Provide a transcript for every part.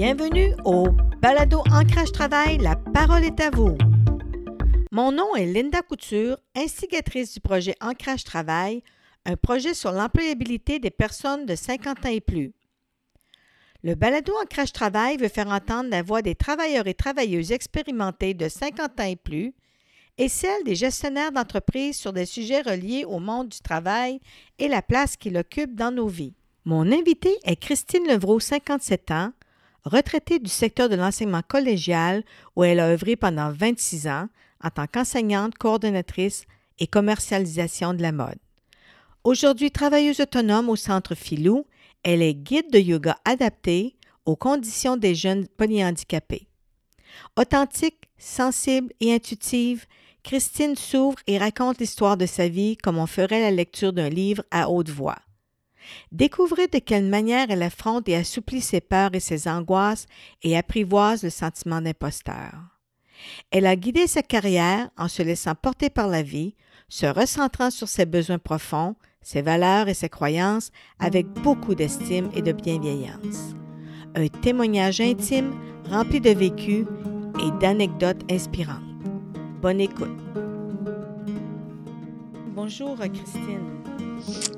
Bienvenue au Balado Ancrage Travail, la parole est à vous. Mon nom est Linda Couture, instigatrice du projet Ancrage Travail, un projet sur l'employabilité des personnes de 50 ans et plus. Le balado Ancrage Travail veut faire entendre la voix des travailleurs et travailleuses expérimentés de 50 ans et plus et celle des gestionnaires d'entreprises sur des sujets reliés au monde du travail et la place qu'il occupe dans nos vies. Mon invitée est Christine Levrault, 57 ans, retraitée du secteur de l'enseignement collégial où elle a œuvré pendant 26 ans en tant qu'enseignante, coordonnatrice et commercialisation de la mode. Aujourd'hui travailleuse autonome au Centre Filou, elle est guide de yoga adapté aux conditions des jeunes polyhandicapés. Authentique, sensible et intuitive, Christine s'ouvre et raconte l'histoire de sa vie comme on ferait la lecture d'un livre à haute voix. Découvrez de quelle manière elle affronte et assouplit ses peurs et ses angoisses et apprivoise le sentiment d'imposteur. Elle a guidé sa carrière en se laissant porter par la vie, se recentrant sur ses besoins profonds, ses valeurs et ses croyances avec beaucoup d'estime et de bienveillance. Un témoignage intime rempli de vécu et d'anecdotes inspirantes. Bonne écoute. Bonjour Christine.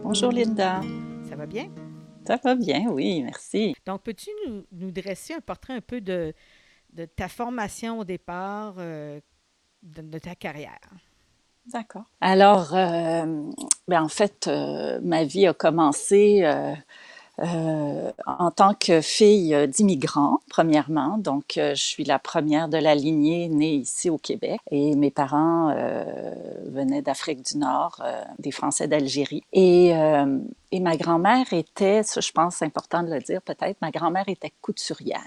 Bonjour Linda. Ça va bien? Ça va bien, oui, merci. Donc, peux-tu nous, dresser un portrait un peu de, de ta formation au départ, euh, de, ta carrière? D'accord. Alors, euh, ben en fait, euh, ma vie a commencé euh, en tant que fille d'immigrants, premièrement. Donc, euh, je suis la première de la lignée née ici au Québec. Et mes parents euh, venaient d'Afrique du Nord, des Français d'Algérie. Et, et ma grand-mère était, je pense c'est important de le dire peut-être, ma grand-mère était couturière.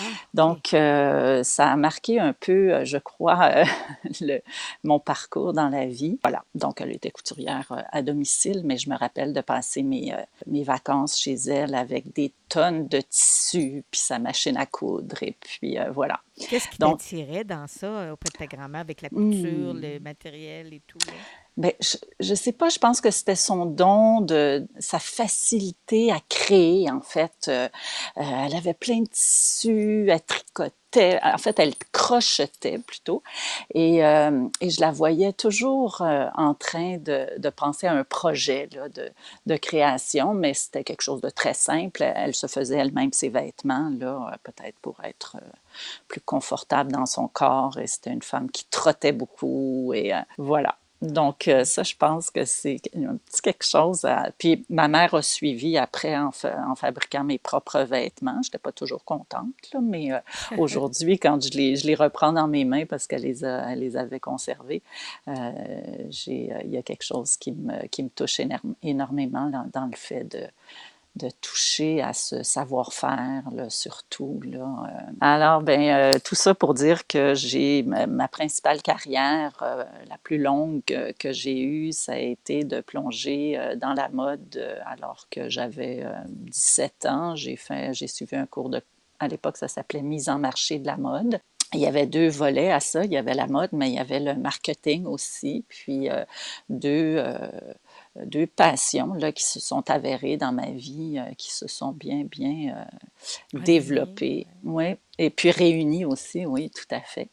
Ah, Donc, ça a marqué un peu, je crois, le, mon parcours dans la vie. Voilà. Donc, elle était couturière à domicile, mais je me rappelle de passer mes, mes vacances chez elle avec des tonnes de tissus, puis sa machine à coudre, et puis euh, voilà. Qu'est-ce qui t'attirait dans ça euh, auprès de ta grand-mère avec la couture, le matériel et tout? Bien, je ne sais pas, je pense que c'était son don, de sa facilité à créer, en fait. Euh, elle avait plein de tissus, elle tricotait, en fait, elle crochetait plutôt. Et, euh, et je la voyais toujours euh, en train de, de, penser à un projet là, de, de, création, mais c'était quelque chose de très simple. Elle se faisait elle-même ses vêtements, là, peut-être pour être plus confortable dans son corps. Et c'était une femme qui trottait beaucoup. Et voilà. Donc, euh, ça, je pense que c'est un petit quelque chose. Puis, ma mère a suivi après en, en fabriquant mes propres vêtements. Je n'étais pas toujours contente, là, mais euh, aujourd'hui, quand je les, je les reprends dans mes mains parce qu'elle les, elle les avait conservés, euh, il y a quelque chose qui me, qui me touche énormément dans le fait de, de toucher à ce savoir-faire, surtout. Là. Euh. Alors, ben, euh, tout ça pour dire que j'ai ma, principale carrière, euh, la plus longue que j'ai eue, ça a été de plonger dans la mode alors que j'avais 17 ans. J'ai suivi un cours de, à l'époque, ça s'appelait mise en marché de la mode. Il y avait deux volets à ça. Il y avait la mode, mais il y avait le marketing aussi. Puis deux deux passions là, qui se sont avérées dans ma vie, euh, qui se sont bien, bien euh, développées. Oui, et puis réunis aussi, oui, tout à fait.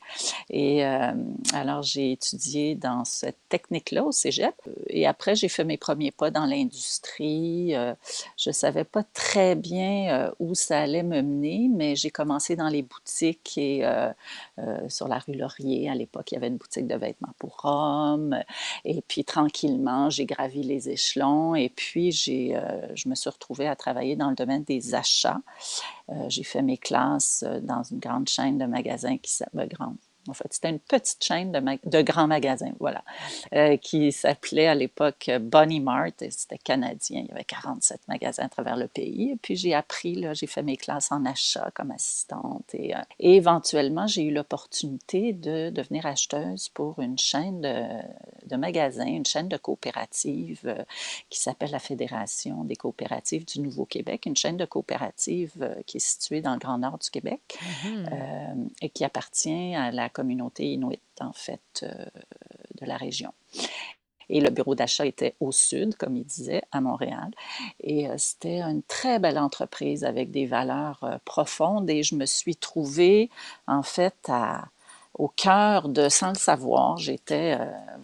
Et euh, alors, j'ai étudié dans cette technique-là au cégep. Et après, j'ai fait mes premiers pas dans l'industrie. Euh, je ne savais pas très bien euh, où ça allait me mener, mais j'ai commencé dans les boutiques et sur la rue Laurier. À l'époque, il y avait une boutique de vêtements pour hommes. Et puis, tranquillement, j'ai gravi les échelons. Et puis, j'ai, je me suis retrouvée à travailler dans le domaine des achats. j'ai fait mes classes dans dans une grande chaîne de magasins qui s'appelle grande en fait, c'était une petite chaîne de, de grands magasins, voilà, euh, qui s'appelait à l'époque Bonnie Mart, et c'était canadien. Il y avait 47 magasins à travers le pays. Et puis, j'ai appris, là, j'ai fait mes classes en achat comme assistante. Et, euh, éventuellement, j'ai eu l'opportunité de devenir acheteuse pour une chaîne de, de magasins, une chaîne de coopératives euh, qui s'appelle la Fédération des coopératives du Nouveau-Québec, une chaîne de coopératives qui est située dans le Grand Nord du Québec mm-hmm. et qui appartient à la communauté inuite, en fait, euh, de la région. Et le bureau d'achat était au sud, comme il disait, à Montréal. Et euh, c'était une très belle entreprise avec des valeurs euh, profondes. Et je me suis trouvée, en fait, au cœur de, sans le savoir, j'étais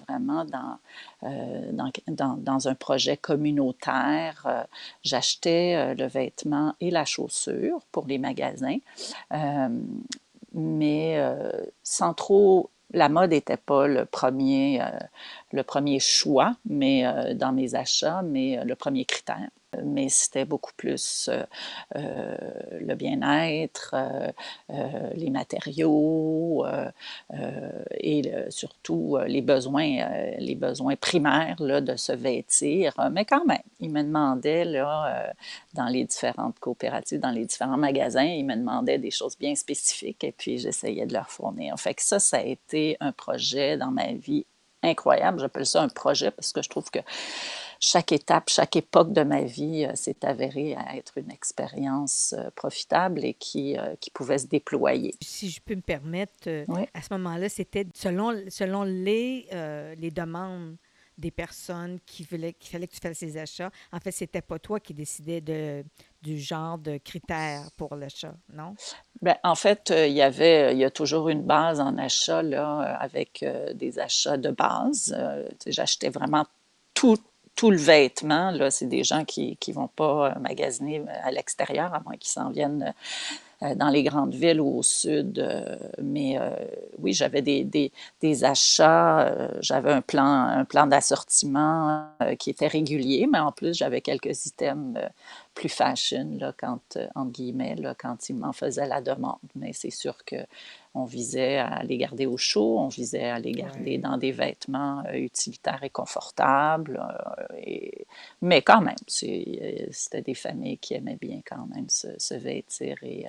vraiment dans, dans, un projet communautaire. J'achetais le vêtement et la chaussure pour les magasins, mais sans trop la mode n'était pas le premier, euh, le premier choix mais, euh, dans mes achats, mais euh, le premier critère mais c'était beaucoup plus euh, euh, le bien-être, euh, les matériaux et surtout les besoins, les besoins primaires là, de se vêtir. Mais quand même, il me demandait là, dans les différentes coopératives, dans les différents magasins, il me demandait des choses bien spécifiques et puis j'essayais de leur fournir. Fait ça, ça a été un projet dans ma vie incroyable. J'appelle ça un projet parce que je trouve que chaque étape, chaque époque de ma vie euh, s'est avérée à être une expérience euh, profitable et qui, euh, qui pouvait se déployer. Si je peux me permettre, à ce moment-là, c'était selon, selon les, les demandes des personnes qui voulaient qu'il fallait que tu fasses ces achats. En fait, c'était pas toi qui décidais de, du genre de critères pour l'achat, non? Bien, en fait, il y avait, il y a toujours une base en achat là, avec des achats de base. J'achetais vraiment tout, tout le vêtement, là, c'est des gens qui ne vont pas euh, magasiner à l'extérieur, à moins qu'ils s'en viennent euh, dans les grandes villes ou au sud. Euh, mais oui, j'avais des, des, achats, j'avais un plan, un plan d'assortiment qui était régulier, mais en plus, j'avais quelques items plus fashion, là, quand, entre guillemets, quand ils m'en faisaient la demande. Mais c'est sûr que on visait à les garder au chaud, on visait à les garder dans des vêtements euh, utilitaires et confortables. Euh, et... Mais quand même, euh, c'était des familles qui aimaient bien quand même se, vêtir et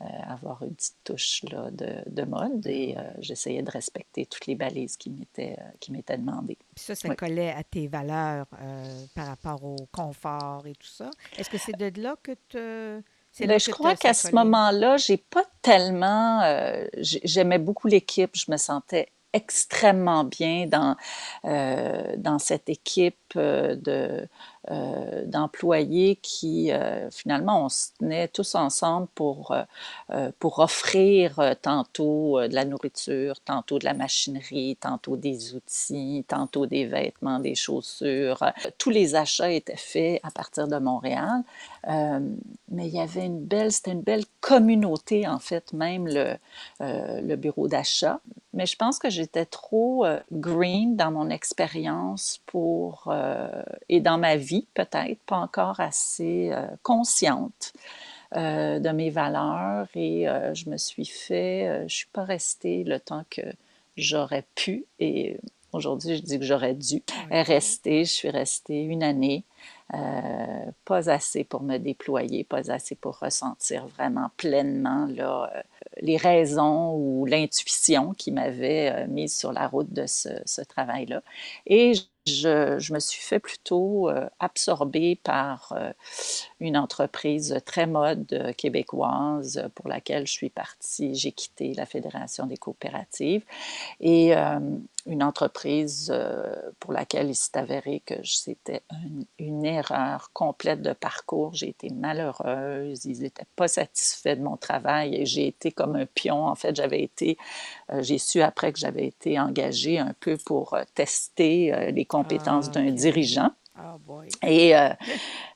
avoir une petite touche là, de, de mode. Et j'essayais de respecter toutes les balises qui m'étaient, demandées. Puis ça, ça collait à tes valeurs par rapport au confort et tout ça. Est-ce que c'est de là que tu ben, je crois qu'à ce moment-là, j'ai pas tellement. Euh, j'aimais beaucoup l'équipe. Je me sentais extrêmement bien dans, euh, dans cette équipe euh, de, euh, d'employés qui, euh, finalement, on se tenait tous ensemble pour, euh, pour offrir tantôt de la nourriture, tantôt de la machinerie, tantôt des outils, tantôt des vêtements, des chaussures. Tous les achats étaient faits à partir de Montréal. mais il y avait une belle, c'était une belle communauté, en fait, même le, le bureau d'achat. Mais je pense que j'étais trop green dans mon expérience pour, et dans ma vie peut-être, pas encore assez euh, consciente euh, de mes valeurs et euh, je me suis fait, je suis pas restée le temps que j'aurais pu et aujourd'hui je dis que j'aurais dû rester. Je suis restée une année. pas assez pour me déployer, pas assez pour ressentir vraiment pleinement là, les raisons ou l'intuition qui m'avait mise sur la route de ce, ce travail-là. Et je, me suis fait plutôt euh, absorber par euh, une entreprise très mode euh, québécoise pour laquelle je suis partie. J'ai quitté la Fédération des coopératives et une entreprise pour laquelle il s'est avéré que c'était une, erreur complète de parcours. J'ai été malheureuse, ils n'étaient pas satisfaits de mon travail et j'ai été comme un pion. En fait, j'avais été, j'ai su après que j'avais été engagée un peu pour tester les compétences ah, d'un dirigeant. Oh et, euh,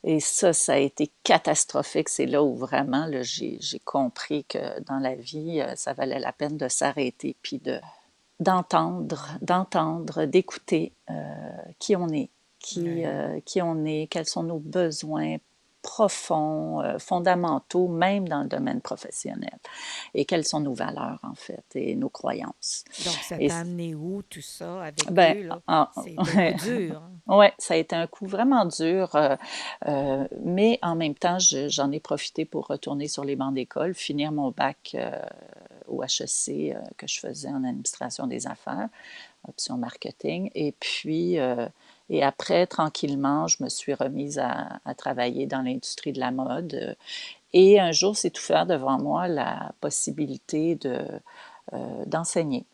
et ça, ça a été catastrophique. C'est là où vraiment j'ai compris que dans la vie, euh, ça valait la peine de s'arrêter puis de d'entendre, d'entendre, d'écouter euh, qui on est, qui, qui on est, quels sont nos besoins profonds, fondamentaux, même dans le domaine professionnel. Et quelles sont nos valeurs, en fait, et nos croyances. Donc, ça t'a amené où, tout ça, avec ben, eux? C'est dur. Hein? Oui, ça a été un coup vraiment dur, euh, euh, mais en même temps, j'en ai profité pour retourner sur les bancs d'école, finir mon bac au HEC que je faisais en administration des affaires, option marketing, et puis et après, tranquillement, je me suis remise à, travailler dans l'industrie de la mode. Et un jour s'est ouvert devant moi la possibilité de, euh, d'enseigner.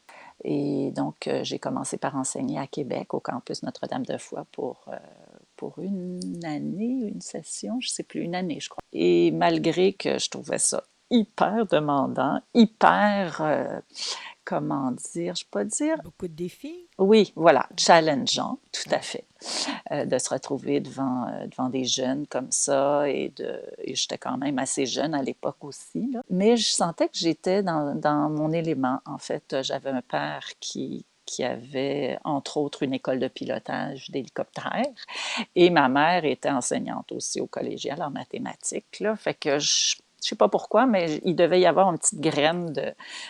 Et donc, j'ai commencé par enseigner à Québec, au campus Notre-Dame-de-Foy, pour, pour une année, une session, je ne sais plus, une année, je crois. Et malgré que je trouvais ça hyper demandant, hyper, euh, comment dire, je peux dire... Beaucoup de défis. Oui, voilà, challengeant, tout à fait. Euh, de se retrouver devant, euh, devant des jeunes comme ça, et, de, et j'étais quand même assez jeune à l'époque aussi. Là. Mais je sentais que j'étais dans, dans mon élément. En fait, j'avais un père qui, qui avait, entre autres, une école de pilotage d'hélicoptère. Et ma mère était enseignante aussi au collégial en mathématiques. Là. Fait que je je sais pas pourquoi, mais il devait y avoir une petite graine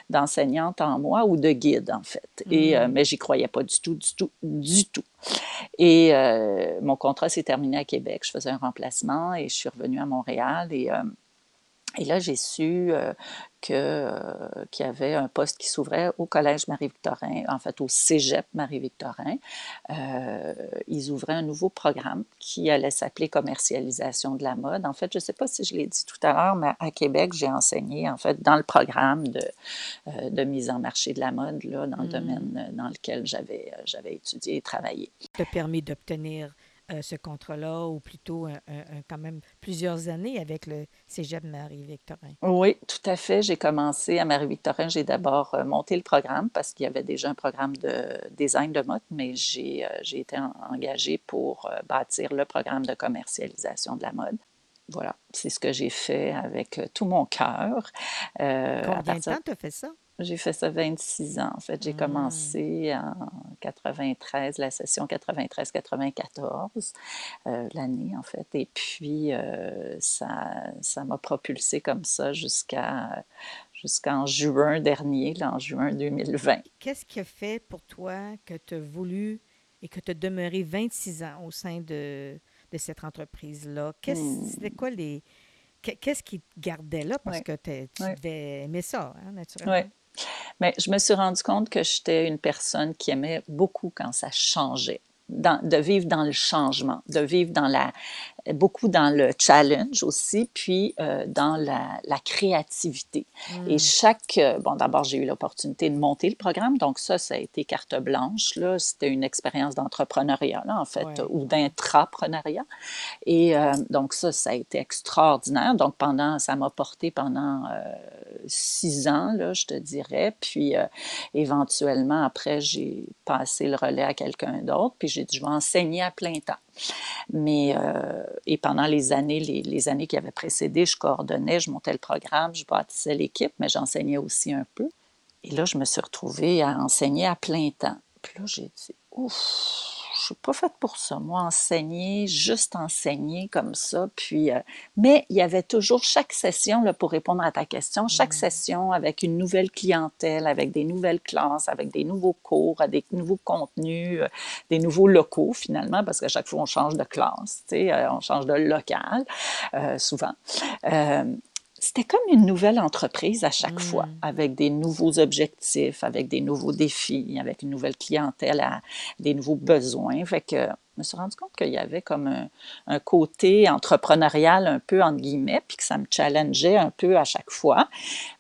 d'enseignante en moi ou de guide, en fait. Et, euh, mm. mais j'y croyais pas du tout, du tout, du tout. Et euh, mon contrat s'est terminé à Québec. Je faisais un remplacement et je suis revenue à Montréal. Et euh, et là, j'ai su euh, euh, qu'il y avait un poste qui s'ouvrait au Collège Marie-Victorin, en fait au Cégep Marie-Victorin. Euh, ils ouvraient un nouveau programme qui allait s'appeler commercialisation de la mode. En fait, je ne sais pas si je l'ai dit tout à l'heure, mais à Québec, j'ai enseigné en fait dans le programme de, de mise en marché de la mode, là, dans le mmh. domaine dans lequel j'avais, j'avais étudié et travaillé. Ça permis d'obtenir euh, ce contrat-là, ou plutôt quand même plusieurs années avec le Cégep Marie-Victorin? Oui, tout à fait. J'ai commencé à Marie-Victorin. J'ai d'abord euh, monté le programme parce qu'il y avait déjà un programme de design de mode, mais j'ai euh, été engagée pour bâtir le programme de commercialisation de la mode. Voilà, c'est ce que j'ai fait avec tout mon cœur. Combien de temps tu as fait ça? J'ai fait ça 26 ans. En fait, j'ai mmh. commencé en 93, la session 93-94, euh, l'année en fait. Et puis, euh, ça, ça m'a propulsé comme ça jusqu'à jusqu'en juin dernier, là, en juin 2020. Qu'est-ce qui a fait pour toi que tu as voulu et que tu as demeuré 26 ans au sein de, de cette entreprise-là? Mmh. C'était quoi les... Qu'est-ce qui te gardait là? Parce que tu devais aimer ça, hein, naturellement. Mais je me suis rendu compte que j'étais une personne qui aimait beaucoup quand ça changeait. De vivre dans le changement, de vivre dans la, beaucoup dans le challenge aussi, puis euh, dans la, la créativité. Et hmm. chaque, euh, bon, d'abord, j'ai eu l'opportunité de monter le programme, donc ça, ça a été carte blanche, là. C'était une expérience d'entrepreneuriat, en fait, ou d'intrapreneuriat. Et euh, donc ça, ça a été extraordinaire. Donc pendant, ça m'a porté pendant six ans, là, je te dirais. Puis éventuellement, après, j'ai passé le relais à quelqu'un d'autre, puis j'ai dit, je vais enseigner à plein temps. Mais, euh, et pendant les années, les, années qui avaient précédé, je coordonnais, je montais le programme, je bâtissais l'équipe, mais j'enseignais aussi un peu. Et là, je me suis retrouvée à enseigner à plein temps. Puis là, j'ai dit, ouf, je suis pas faite pour ça, moi, enseigner, juste enseigner comme ça. Puis, euh, mais il y avait toujours chaque session, là, pour répondre à ta question, chaque mm. session avec une nouvelle clientèle, avec des nouvelles classes, avec des nouveaux cours, avec des nouveaux contenus, euh, des nouveaux locaux finalement, parce qu'à chaque fois, on change de classe, tu sais, euh, on change de local, souvent c'était comme une nouvelle entreprise à chaque fois, mm. avec des nouveaux objectifs, avec des nouveaux défis, avec une nouvelle clientèle, des nouveaux besoins. Fait que je me suis rendu compte qu'il y avait comme un, côté entrepreneurial un peu entre guillemets, puis que ça me challengeait un peu à chaque fois,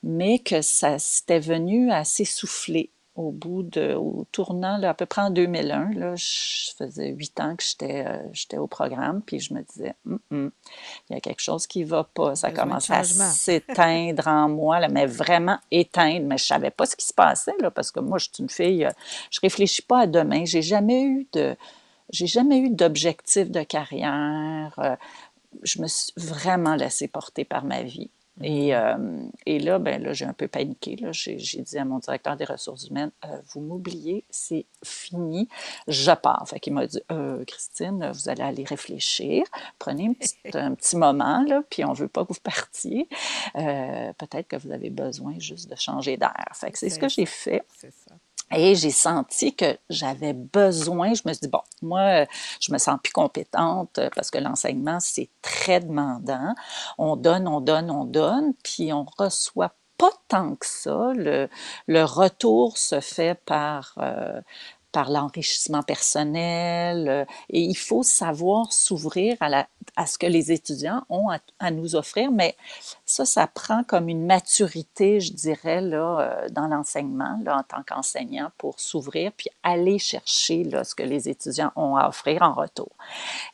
mais que ça s'était venu à s'essouffler au bout de, au tournant, à peu près en 2001, là, je faisais huit ans que j'étais, euh, j'étais au programme, puis je me disais, hum, hum, il y a quelque chose qui ne va pas. Ça commence à s'éteindre en moi, là, mais vraiment éteindre. Mais je ne savais pas ce qui se passait, là, parce que moi, je suis une fille, euh, je ne réfléchis pas à demain. J'ai jamais eu de, j'ai jamais eu d'objectif de carrière. Euh, je me suis vraiment laissée porter par ma vie. Et, euh, et, là, ben là, j'ai un peu paniqué. J'ai, dit à mon directeur des ressources humaines, euh, vous m'oubliez, c'est fini, je pars. Fait qu'il m'a dit, euh, Christine, vous allez aller réfléchir, prenez un petit moment, là, puis on ne veut pas que vous partiez. peut-être que vous avez besoin juste de changer d'air. Fait que c'est ce que j'ai fait. Et j'ai senti que j'avais besoin, je me suis dit, bon, moi, je me sens plus compétente parce que l'enseignement, c'est très demandant. On donne, on donne, on donne, puis on reçoit pas tant que ça. Le, le retour se fait par, euh, par l'enrichissement personnel. Euh, et il faut savoir s'ouvrir à la à ce que les étudiants ont à, nous offrir, mais ça, ça prend comme une maturité, je dirais, là, euh, dans l'enseignement, là, en tant qu'enseignant, pour s'ouvrir puis aller chercher là, ce que les étudiants ont à offrir en retour.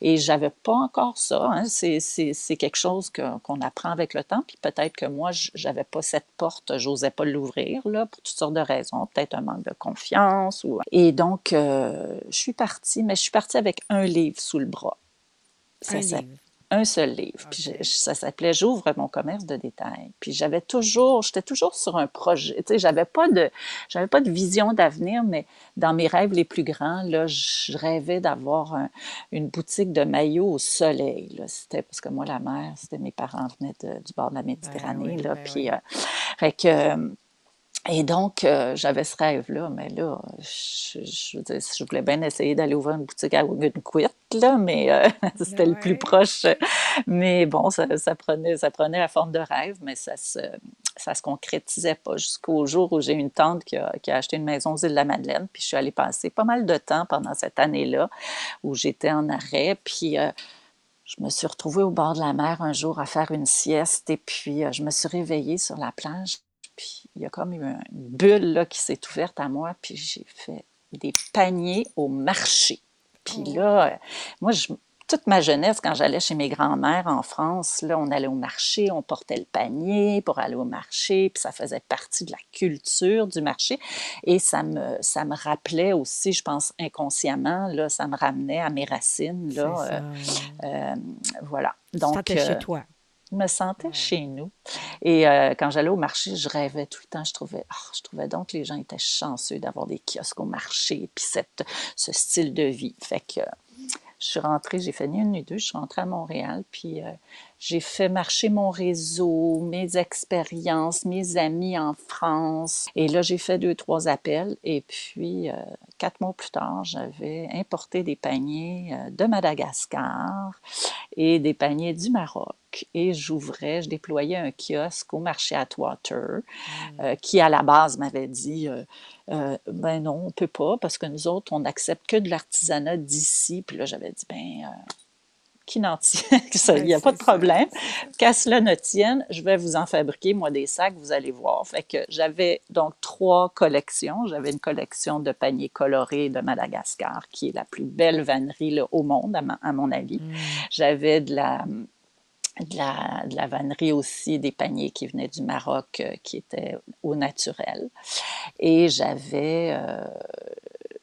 Et j'avais pas encore ça. Hein. C'est, quelque chose qu'on apprend avec le temps, puis peut-être que moi, j'avais pas cette porte, j'osais pas l'ouvrir, là, pour toutes sortes de raisons, peut-être un manque de confiance. Ou... Et donc, euh, je suis partie, mais je suis partie avec un livre sous le bras. Ça, un un seul livre. Puis ça s'appelait J'ouvre mon commerce de détail. Puis j'avais toujours, j'étais toujours sur un projet. Tu sais, j'avais pas de, j'avais pas de vision d'avenir, mais dans mes rêves les plus grands, là, je rêvais d'avoir une boutique de maillots au soleil. C'était parce que moi, la mer, c'était mes parents venaient du bord de la ben Méditerranée. là, ben puis, euh, fait que euh, et donc, euh, j'avais ce rêve-là, mais là, je, je, je, voulais bien essayer d'aller ouvrir une boutique à Quit, là, mais euh, c'était le plus proche. Mais bon, ça, ça, prenait, ça prenait la forme de rêve, mais ça se, ça se concrétisait pas jusqu'au jour où j'ai une tante qui a, qui a, acheté une maison aux îles de la Madeleine, puis je suis allée passer pas mal de temps pendant cette année-là où j'étais en arrêt, puis... Euh, je me suis retrouvée au bord de la mer un jour à faire une sieste et puis je me suis réveillée sur la plage puis il y a comme eu une bulle là, qui s'est ouverte à moi, puis j'ai fait des paniers au marché. Puis oh. là, euh, moi, toute ma jeunesse, quand j'allais chez mes grands-mères en France, là, on allait au marché, on portait le panier pour aller au marché, puis ça faisait partie de la culture du marché. Et ça me, ça me rappelait aussi, je pense inconsciemment, là, ça me ramenait à mes racines. Là, euh, euh, voilà. Donc, chez toi me sentais chez nous. Et euh, quand j'allais au marché, je rêvais tout le temps. Je trouvais, oh, je trouvais donc que les gens étaient chanceux d'avoir des kiosques au marché, puis cette, ce style de vie. Fait que je suis rentrée, j'ai fait ni une ni deux, je suis rentrée à Montréal, puis euh, j'ai fait marcher mon réseau, mes expériences, mes amis en France. Et là, j'ai fait deux, trois appels. Et puis, euh, quatre mois plus tard, j'avais importé des paniers de Madagascar et des paniers du Maroc et j'ouvrais, je déployais un kiosque au marché Atwater mmh. euh, qui, à la base, m'avait dit euh, euh, Ben non, on ne peut pas parce que nous autres, on n'accepte que de l'artisanat d'ici. Puis là, j'avais dit Ben, qui n'en tient? Il n'y a pas de problème. Qu'à cela ne tienne, je vais vous en fabriquer, moi, des sacs, vous allez voir. Fait que j'avais donc trois collections. J'avais une collection de paniers colorés de Madagascar, qui est la plus belle vannerie au monde, à, mon avis. Mmh. J'avais de la de la, de la, vannerie aussi, des paniers qui venaient du Maroc, euh, qui étaient au naturel. Et j'avais, euh,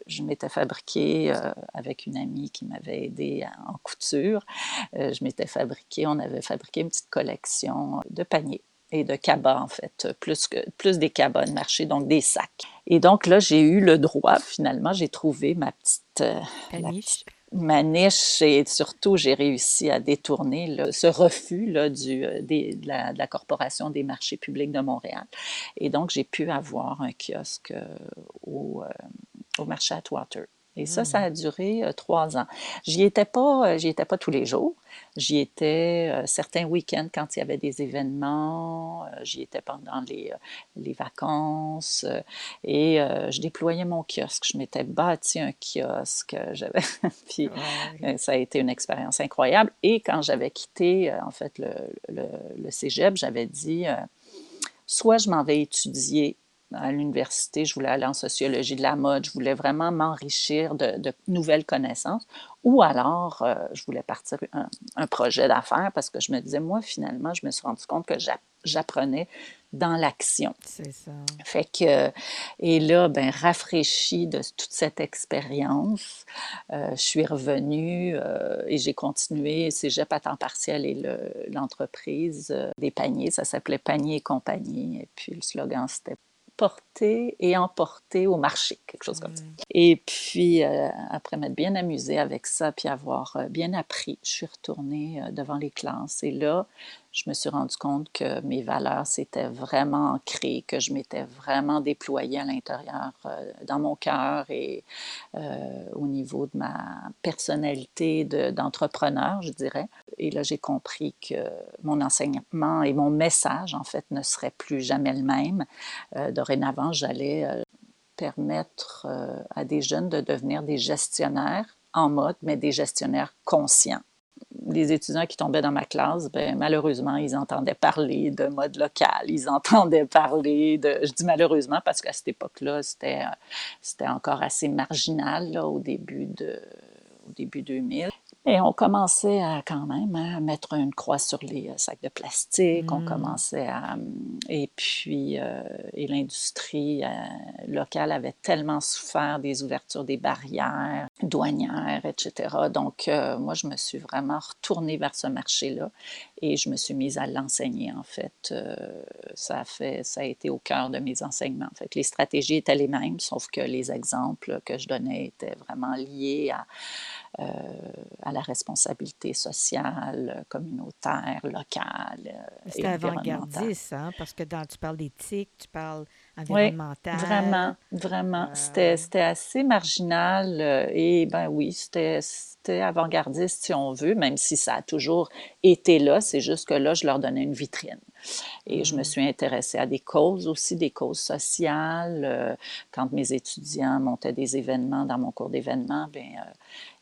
je m'étais fabriqué euh, avec une amie qui m'avait aidé en couture, je m'étais fabriqué, on avait fabriqué une petite collection de paniers et de cabas, en fait, plus, que, plus des cabas de marché, donc des sacs. Et donc là, j'ai eu le droit, finalement, j'ai trouvé ma petite, ma niche et surtout, j'ai réussi à détourner ce refus euh, de, la, Corporation des marchés publics de Montréal. Et donc, j'ai pu avoir un kiosque euh, au, euh, au marché Atwater. Et ça, ça a mmh. duré trois ans. J'y étais pas, j'y étais pas tous les jours. J'y étais euh, certains week-ends quand il y avait des événements, euh, j'y étais pendant les, euh, les vacances et je déployais mon kiosque. Je m'étais bâti un kiosque, puis ah ça a été une expérience incroyable. Et quand j'avais quitté en fait le, le, le cégep, j'avais dit soit je m'en vais étudier à l'université, je voulais aller en sociologie de la mode, je voulais vraiment m'enrichir de, nouvelles connaissances, ou alors euh, je voulais partir un, un projet d'affaires parce que je me disais, moi, finalement, je me suis rendu compte que j'apprenais dans l'action. C'est ça. Fait que, et là, ben, rafraîchie de toute cette expérience, euh, je suis revenue euh, et j'ai continué Cégep à temps partiel et l'entreprise des paniers. Ça s'appelait Panier et compagnie. Et puis le slogan, c'était porter et emporter au marché, quelque chose comme ça. Mm. Et puis, euh, après m'être bien amusée avec ça, puis avoir euh, bien appris, je suis retournée euh, devant les classes. Et là, je me suis rendu compte que mes valeurs s'étaient vraiment ancrées, que je m'étais vraiment déployée à l'intérieur, euh, dans mon cœur et euh, au niveau de ma personnalité d'entrepreneur, je dirais. Et là, j'ai compris que mon enseignement et mon message, en fait, ne seraient plus jamais le même. Euh, dorénavant, j'allais permettre à des jeunes de devenir des gestionnaires en mode, mais des gestionnaires conscients les étudiants qui tombaient dans ma classe, ben, malheureusement, ils entendaient parler de mode local, ils entendaient parler de... Je dis malheureusement parce qu'à cette époque-là, c'était, c'était encore assez marginal au, début de, au début 2000. Et on commençait à quand même hein, mettre une croix sur les euh, sacs de plastique. On mmh. commençait à. Et puis, euh, et l'industrie euh, locale avait tellement souffert des ouvertures des barrières douanières, etc. Donc, moi, je me suis vraiment retournée vers ce marché-là et je me suis mise à l'enseigner, en fait. ça, a fait. ça a été au cœur de mes enseignements. En fait, les stratégies étaient les mêmes, sauf que les exemples que je donnais étaient vraiment liés à euh, à la responsabilité sociale, communautaire, locale. Euh, C'était avant-gardiste, hein? parce que dans, tu parles d'éthique, tu parles environnemental. Oui, vraiment, vraiment. Euh, c'était assez marginal et ben oui, c'était avant-gardiste si on veut, même si ça a toujours été là. C'est juste que là, je leur donnais une vitrine. Et je me suis intéressée à des causes aussi, des causes sociales. Euh, quand mes étudiants montaient des événements dans mon cours d'événements, bien,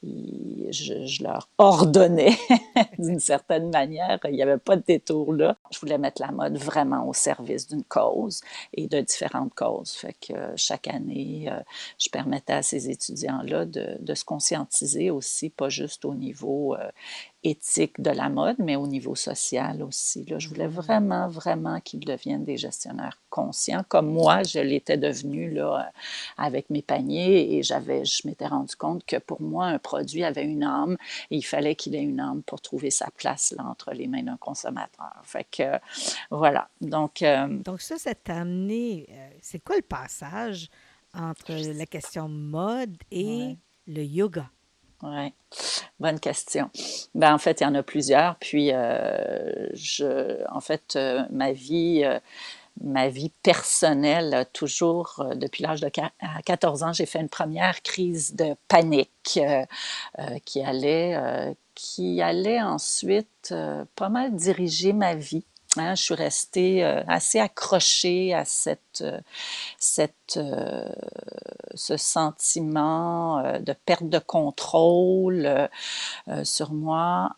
euh, je, leur ordonnais d'une certaine manière. Il n'y avait pas de détour là. Je voulais mettre la mode vraiment au service d'une cause et de différentes causes. Fait que euh, chaque année, je permettais à ces étudiants-là de, de, se conscientiser aussi, pas juste au niveau éthique de la mode, mais au niveau social aussi. Là. Je voulais vraiment, vraiment qu'ils deviennent des gestionnaires conscients, comme moi, je l'étais devenu là, avec mes paniers et j'avais, je m'étais rendu compte que pour moi, un produit avait une âme et il fallait qu'il ait une âme pour trouver sa place là, entre les mains d'un consommateur. Fait que voilà. Donc, euh, Donc ça, ça t'a amené, euh, c'est quoi le passage entre la question mode et le yoga? Oui, bonne question. Ben, en fait, il y en a plusieurs. Puis, euh, je, en fait, euh, ma vie, euh, ma vie personnelle, toujours, depuis l'âge de 14 ans, j'ai fait une première crise de panique qui allait, qui allait ensuite pas mal diriger ma vie. Je suis restée euh, assez accrochée à cette, euh, cette, euh, ce sentiment de perte de contrôle sur moi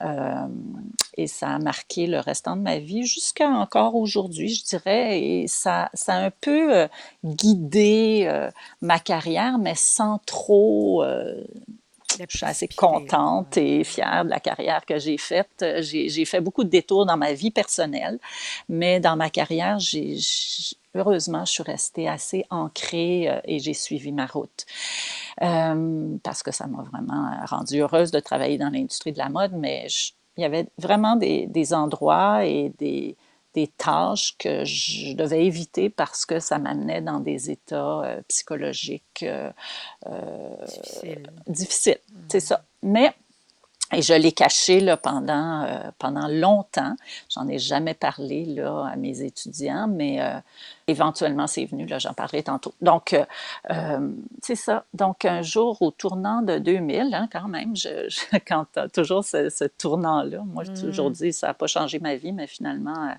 et ça a marqué le restant de ma vie jusqu'à encore aujourd'hui, je dirais. Et ça, ça a un peu guidé ma carrière, mais sans trop je suis assez contente et fière de la carrière que j'ai faite. J'ai fait beaucoup de détours dans ma vie personnelle, mais dans ma carrière, j'ai heureusement, je suis restée assez ancrée euh, et j'ai suivi ma route. Euh, parce que ça m'a vraiment rendue heureuse de travailler dans l'industrie de la mode, mais il y avait vraiment des, des endroits et des, des tâches que je devais éviter parce que ça m'amenait dans des états euh, psychologiques euh, euh difficiles. C'est mm. ça. Mais et je l'ai caché là, pendant, pendant longtemps. J'en ai jamais parlé là, à mes étudiants, mais éventuellement, c'est venu, là, j'en parlerai tantôt. Donc, euh, euh, c'est ça. Donc, un jour, au tournant de 2000, hein, quand même, je, quand toujours ce, tournant-là, moi, j'ai toujours dit, ça n'a pas changé ma vie, mais finalement,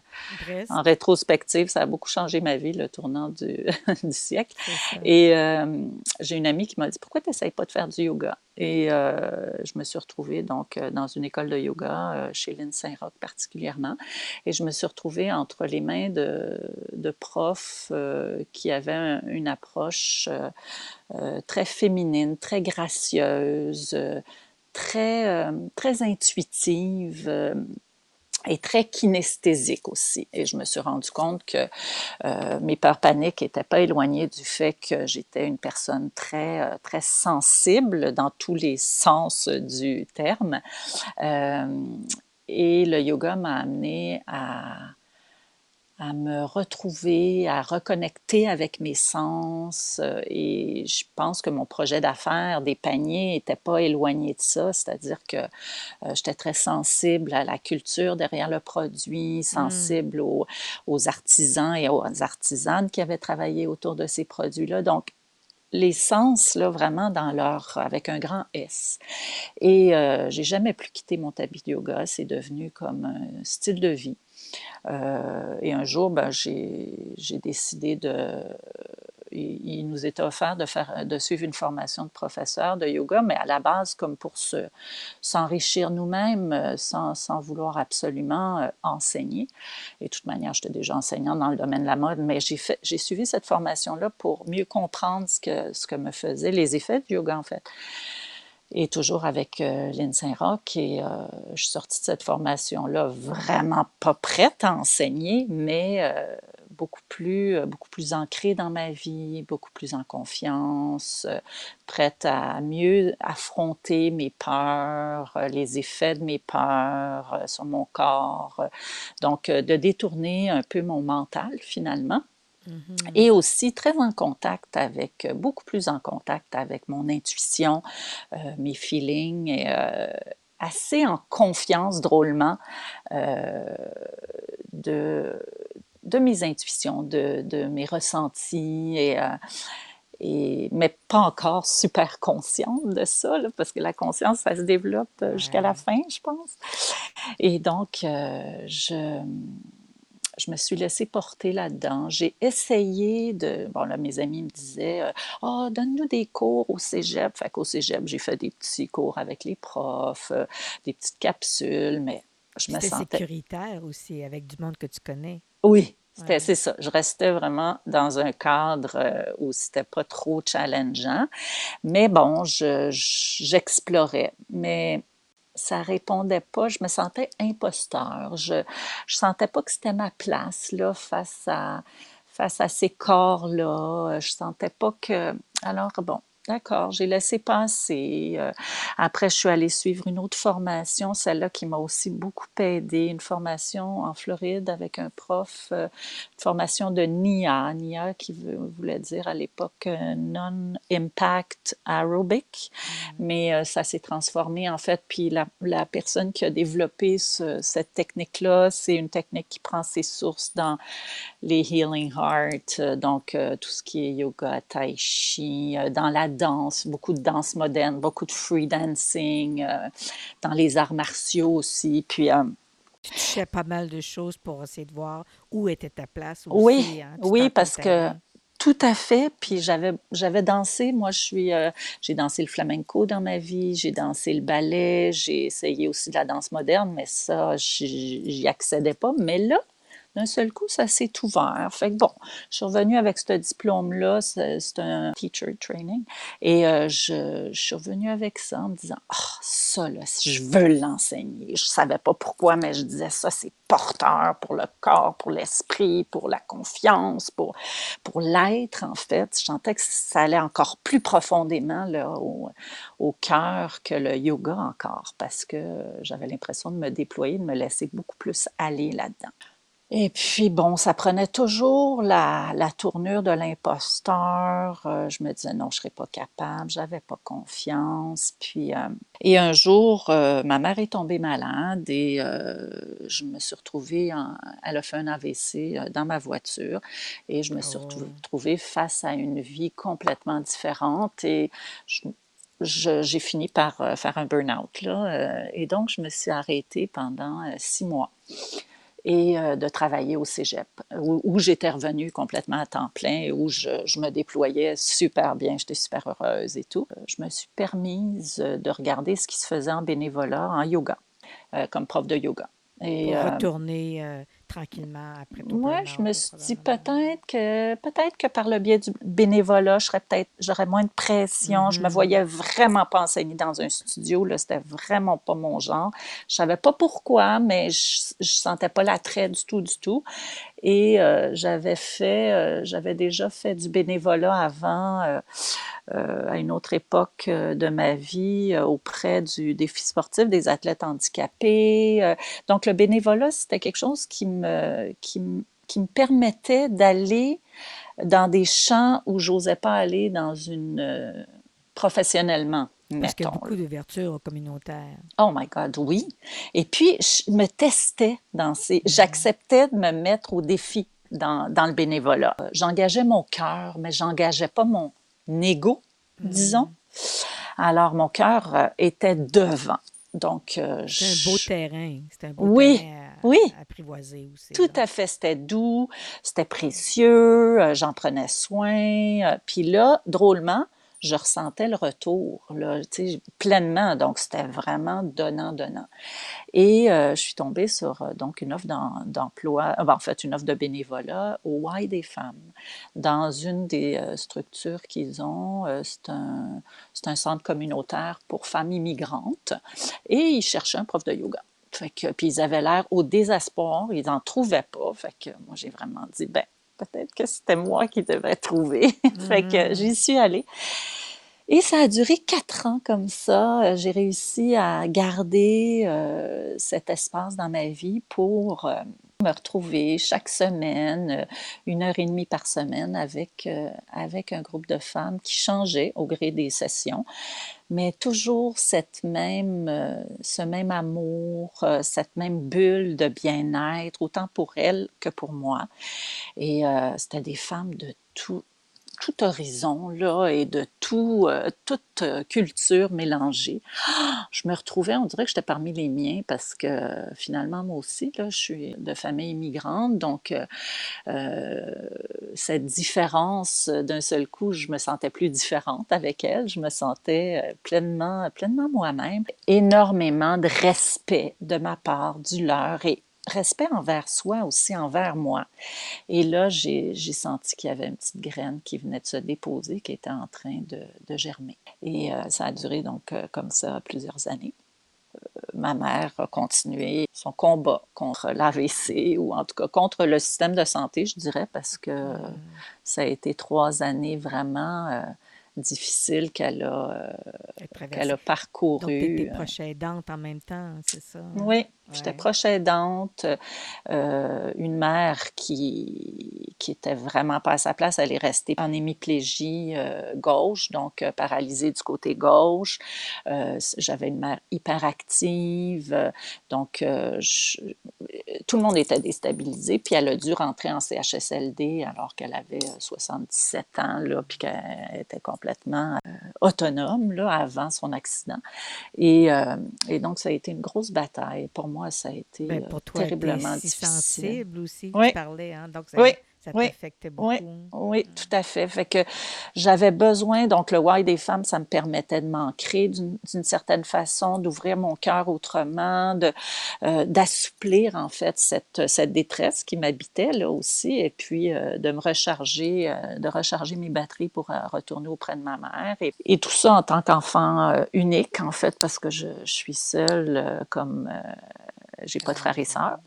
euh, en rétrospective, ça a beaucoup changé ma vie, le tournant du, du siècle. Et j'ai une amie qui m'a dit, pourquoi tu n'essayes pas de faire du yoga? Et je me suis retrouvée donc dans une école de yoga chez Lynn Saint-Roch particulièrement. Et je me suis retrouvée entre les mains de, profs euh, qui avait une approche euh, euh, très féminine, très gracieuse, très, très intuitive et très kinesthésique aussi. Et je me suis rendu compte que mes peurs paniques n'étaient pas éloignées du fait que j'étais une personne très, très sensible dans tous les sens du terme. et le yoga m'a amené à, à me retrouver, à reconnecter avec mes sens. Euh, et je pense que mon projet d'affaires des paniers n'était pas éloigné de ça, c'est-à-dire que euh, j'étais très sensible à la culture derrière le produit, hmm. sensible aux, aux, artisans et aux artisanes qui avaient travaillé autour de ces produits-là. Donc, les sens, là, vraiment dans leur, avec un grand S. Et euh, j'ai jamais plus quitté mon tapis de yoga. C'est devenu comme un style de vie. Et un jour, ben, j'ai décidé de il, nous était offert de, faire, de suivre une formation de professeur de yoga, mais à la base, comme pour s'enrichir nous-mêmes euh, sans, sans, vouloir absolument euh, enseigner. Et de toute manière, j'étais déjà enseignante dans le domaine de la mode, mais j'ai suivi cette formation-là pour mieux comprendre ce que, ce que me faisaient les effets du yoga, en fait et toujours avec euh, Lynn Saint-Roch. Et je suis sortie de cette formation-là vraiment pas prête à enseigner, mais beaucoup plus, euh, beaucoup plus ancrée dans ma vie, beaucoup plus en confiance, euh, prête à mieux affronter mes peurs, euh, les effets de mes peurs sur mon corps. Donc, de détourner un peu mon mental finalement. Mm-hmm. Et aussi très en contact avec, beaucoup plus en contact avec mon intuition, mes feelings, et, assez en confiance drôlement de, de mes intuitions, de, de mes ressentis, et, euh, et, mais pas encore super consciente de ça, parce que la conscience, ça se développe euh, jusqu'à la fin, je pense. Et donc, euh, je, je me suis laissée porter là-dedans. J'ai essayé de... Bon, là, mes amis me disaient, « oh, donne-nous des cours au cégep. » Fait qu'au cégep, j'ai fait des petits cours avec les profs, des petites capsules, mais je me sentais... sécuritaire aussi, avec du monde que tu connais. Oui, c'est ça. Je restais vraiment dans un cadre euh, où c'était pas trop challengeant. Mais bon, j'explorais. mais ça répondait pas. Je me sentais imposteur. Je sentais pas que c'était ma place là, face à, face à ces corps-là. Je sentais pas que. Alors, bon, D'accord, j'ai laissé passer. Euh, après, je suis allée suivre une autre formation, celle-là qui m'a aussi beaucoup aidée, une formation en Floride avec un prof, euh, une formation de NIA, NIA qui voulait dire à l'époque euh, Non-Impact Aerobic, mmh. mais ça s'est transformé en fait, puis la, la personne qui a développé cette technique-là, c'est une technique qui prend ses sources dans les Healing Heart, donc tout ce qui est yoga, tai chi, dans la danse, beaucoup de danse moderne, beaucoup de free dancing, euh, dans les arts martiaux aussi. Puis, euh, tu touchais pas mal de choses pour essayer de voir où était ta place aussi. Oui, hein, oui, parce que tout à fait. Puis j'avais j'avais dansé. Moi, je suis euh, j'ai dansé le flamenco dans ma vie. J'ai dansé le ballet. J'ai essayé aussi de la danse moderne, mais ça, j'y accédais pas. Mais là, d'un seul coup, ça s'est ouvert. Fait que bon, je suis revenue avec ce diplôme-là, c'est un teacher training, et euh, je, suis revenue avec ça en me disant, oh, ça, là, je veux l'enseigner. Je savais pas pourquoi, mais je disais ça, c'est porteur pour le corps, pour l'esprit, pour la confiance, pour, pour l'être, en fait. Je sentais que ça allait encore plus profondément là, au, au cœur que le yoga encore, parce que j'avais l'impression de me déployer, de me laisser beaucoup plus aller là-dedans. Et puis, bon, ça prenait toujours la, la tournure de l'imposteur. Euh, je me disais, non, je ne serais pas capable, j'avais pas confiance. Puis, euh, et un jour, euh, ma mère est tombée malade et je me suis retrouvée, en, elle a fait un AVC dans ma voiture et je me suis oh. retrouvée face à une vie complètement différente et j'ai fini par faire un burn-out. Là, et donc, je me suis arrêtée pendant six mois et euh, de travailler au cégep, où, j'étais revenue complètement à temps plein et où je, me déployais super bien, j'étais super heureuse et tout. Je me suis permise de regarder ce qui se faisait en bénévolat, en yoga, euh, comme prof de yoga. Et, Pour euh, retourner tranquillement après je me suis dit peut-être que peut-être que par le biais du bénévolat, je serais peut-être j'aurais moins de pression. Je me mm-hmm. voyais vraiment pas enseigner dans un studio. Là, c'était vraiment pas mon genre. Je savais pas pourquoi, mais je, je sentais pas l'attrait du tout, du tout. Et euh, j'avais fait, euh, j'avais déjà fait du bénévolat avant, euh, à une autre époque de ma vie, auprès du défi sportif des athlètes handicapés. donc le bénévolat, c'était quelque chose qui me, qui, qui me permettait d'aller dans des champs où j'osais pas aller dans une professionnellement. Parce qu'il y a beaucoup d'ouverture communautaire. Oh my God, oui. Et puis, je me testais dans ces... Mm-hmm. J'acceptais de me mettre au défi dans, dans le bénévolat. J'engageais mon cœur, mais j'engageais pas mon ego, mm-hmm. disons. Alors, mon cœur euh, était devant. Donc, euh, c'est un beau terrain. un beau oui, terrain oui. apprivoiser aussi. Tout à fait, c'était doux, c'était précieux, euh, j'en prenais soin. euh, Puis là, drôlement, je ressentais le retour, là, pleinement. Donc, c'était vraiment donnant-donnant. Et euh, je suis tombée sur euh, donc une offre d'em- d'emploi, euh, ben, en fait, une offre de bénévolat au Y des femmes, dans une des structures qu'ils ont. c'est un, un centre communautaire pour femmes immigrantes. Et ils cherchaient un prof de yoga. Fait que, puis ils avaient l'air au désespoir, ils n'en trouvaient pas. Fait que moi, j'ai vraiment dit, ben, peut-être que c'était moi qui devais trouver. fait que j'y suis allée. Et ça a duré quatre ans comme ça. Euh, J'ai réussi à garder euh, cet espace dans ma vie pour euh, me retrouver chaque semaine, une heure et demie par semaine, avec, euh, avec un groupe de femmes qui changeait au gré des sessions, mais toujours cette même, euh, ce même amour, euh, cette même bulle de bien-être, autant pour elles que pour moi. Et euh, c'était des femmes de tout, tout horizon, là, et de tout, euh, toute euh, culture mélangée. Ah, Je me retrouvais, on dirait que j'étais parmi les miens parce que finalement, moi aussi, là, je suis de famille immigrante, donc euh, cette différence, d'un seul coup, je me sentais plus différente avec elle, je me sentais pleinement, pleinement moi-même. Énormément de respect de ma part, du leur, et respect envers soi aussi, envers moi. Et là, j'ai senti qu'il y avait une petite graine qui venait de se déposer, qui était en train de, de germer. Et euh, ça a duré donc euh, comme ça plusieurs années. Euh, ma mère a continué son combat contre l'AVC, ou en tout cas contre le système de santé, je dirais, parce que ça a été trois années vraiment difficiles qu'elle a, euh, Elle qu'elle a Donc, parcouru. étais euh, proche aidante en même temps, c'est ça? hein? oui, j'étais proche aidante, euh, une mère qui, qui était vraiment pas à sa place, elle est restée en hémiplégie euh, gauche, donc euh, paralysée du côté gauche. J'avais une mère hyperactive, donc je- tout le monde était déstabilisé, puis elle a dû rentrer en CHSLD alors qu'elle avait euh, 77 ans, là, puis qu'elle était complètement autonome là, avant son accident. Et, et donc, ça a été une grosse bataille. Pour moi, ça a été Ben, euh, pour toi, tu terriblement si difficile. sensible aussi, Oui. tu parlais, hein? Donc, ça, Oui, ça oui, beaucoup. oui, tout à fait. Fait que j'avais besoin, donc le Why des femmes, ça me permettait de m'ancrer d'une certaine façon, d'ouvrir mon cœur autrement, euh, d'assouplir en fait cette, cette détresse qui m'habitait là aussi, et puis euh, de me recharger, euh, de recharger mes batteries pour retourner auprès de ma mère. Et, et tout ça en tant qu'enfant unique en fait, parce que je, je suis seule, comme j'ai pas de frères et sœurs.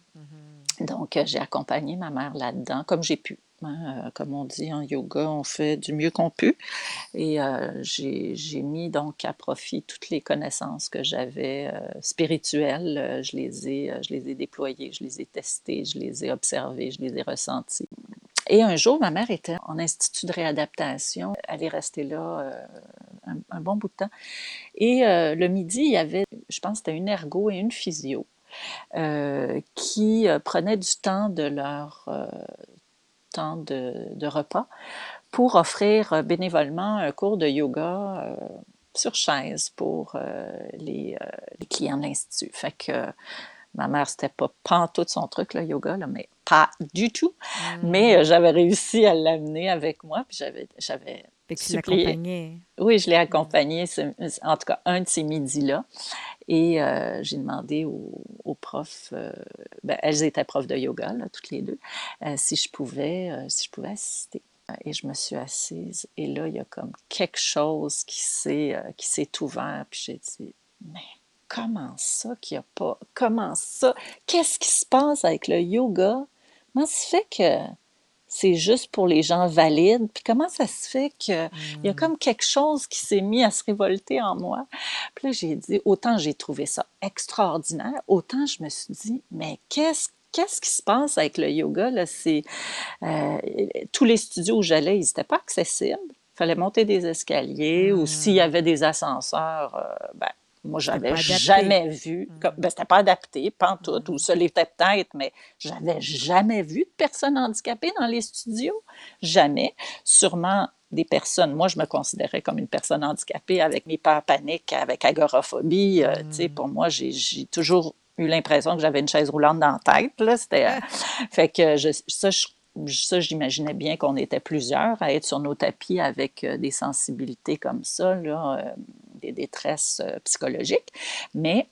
Donc, euh, j'ai accompagné ma mère là-dedans, comme j'ai pu. hein. Euh, comme on dit en yoga, on fait du mieux qu'on peut. Et euh, j'ai mis donc à profit toutes les connaissances que j'avais euh, spirituelles. Je, les ai, je les ai déployées, je les ai testées, je les ai observées, je les ai ressenties. Et un jour, ma mère était en institut de réadaptation. Elle est restée là euh, un, un bon bout de temps. Et euh, le midi, il y avait, je pense, c'était une ergo et une physio euh, qui euh, prenaient du temps de leur euh, temps de, de repas pour offrir bénévolement un cours de yoga euh, sur chaise pour les, les clients de l'Institut. Fait que ma mère, c'était pas pantoute son truc, le yoga, là, mais pas du tout. Mais euh, j'avais réussi à l'amener avec moi, puis j'avais, j'avais Fait que tu supplié. l'accompagnais. Oui, je l'ai accompagné, ce- en tout cas, un de ces midis-là. Et euh, j'ai demandé aux, profs, euh, ben, elles étaient profs de yoga, toutes les deux, euh, si je pouvais, si je pouvais assister. Et je me suis assise. Et là, il y a comme quelque chose qui s'est, qui ouvert. Puis j'ai dit, mais comment ça qu'il n'y a pas, comment ça, qu'est-ce qui se passe avec le yoga? Comment se fait que c'est juste pour les gens valides? Puis comment ça se fait que il y a comme quelque chose qui s'est mis à se révolter en moi? Puis là, j'ai dit, autant j'ai trouvé ça extraordinaire, autant je me suis dit, mais qu'est-ce Qu'est-ce qui se passe avec le yoga? Là? C'est, euh, tous les studios où j'allais, ils n'étaient pas accessibles. Il fallait monter des escaliers ou s'il y avait des ascenseurs, euh, ben, moi, j'avais jamais vu. Comme, ben, c'était pas adapté, pantoute, ou ça l'était peut-être, mais j'avais jamais vu de personnes handicapées dans les studios. Jamais. Sûrement des personnes. Moi, je me considérais comme une personne handicapée avec mes peurs paniques, avec agoraphobie. euh, tu sais, pour moi, j'ai toujours eu l'impression que j'avais une chaise roulante dans la tête. Là. C'était, euh, fait que je, ça, ça, j'imaginais bien qu'on était plusieurs à être sur nos tapis avec des sensibilités comme ça, là, des détresses psychologiques. Mais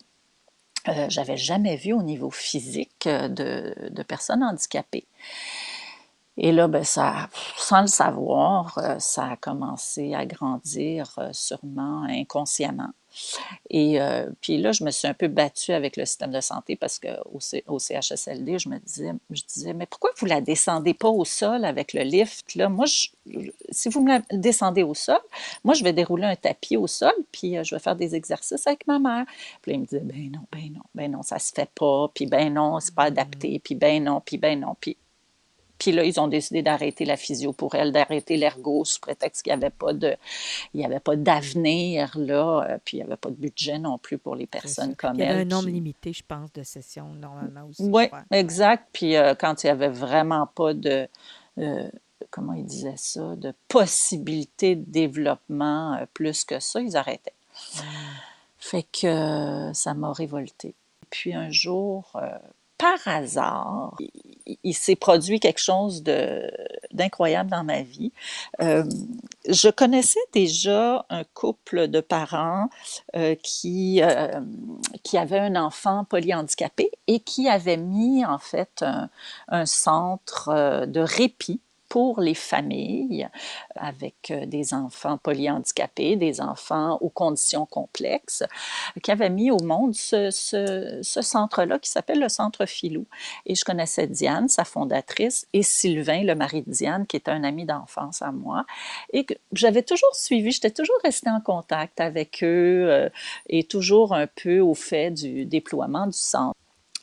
euh, j'avais jamais vu au niveau physique de, de personnes handicapées. Et là, ben, sans le savoir, euh, ça a commencé à grandir euh, sûrement inconsciemment. Et euh, puis là, je me suis un peu battue avec le système de santé parce qu'au au CHSLD, je me disais, je disais, mais pourquoi vous la descendez pas au sol avec le lift? Là? Moi, si vous me la descendez au sol, moi, je vais dérouler un tapis au sol, puis je vais faire des exercices avec ma mère. Puis là, il me disait, ben non, ben non, ben non, ça se fait pas, puis ben non, c'est pas adapté, puis ben non, puis ben non, puis puis là, ils ont décidé d'arrêter la physio pour elle, d'arrêter l'ergo sous prétexte qu'il n'y avait pas de, il y avait pas d'avenir là, euh, puis il n'y avait pas de budget non plus pour les personnes comme elle. Il y avait un nombre limité, je pense, de sessions normalement aussi. Oui, exact. Puis euh, quand il n'y avait vraiment pas de, euh, comment ils disaient ça, de possibilité de développement plus que ça, ils arrêtaient. Hmm. Fait que ça m'a révoltée. Puis un jour, par hasard, il, s'est produit quelque chose d'incroyable dans ma vie. Euh, je connaissais déjà un couple de parents euh, qui, euh, qui avait un enfant polyhandicapé et qui avait mis en fait un centre de répit pour les familles avec euh, des enfants polyhandicapés, des enfants aux conditions complexes, qui avait mis au monde ce, centre-là qui s'appelle le Centre Filou. Et je connaissais Diane, sa fondatrice, et Sylvain, le mari de Diane, qui était un ami d'enfance à moi. Et j'avais toujours suivi, j'étais toujours restée en contact avec eux euh, et toujours un peu au fait du déploiement du centre.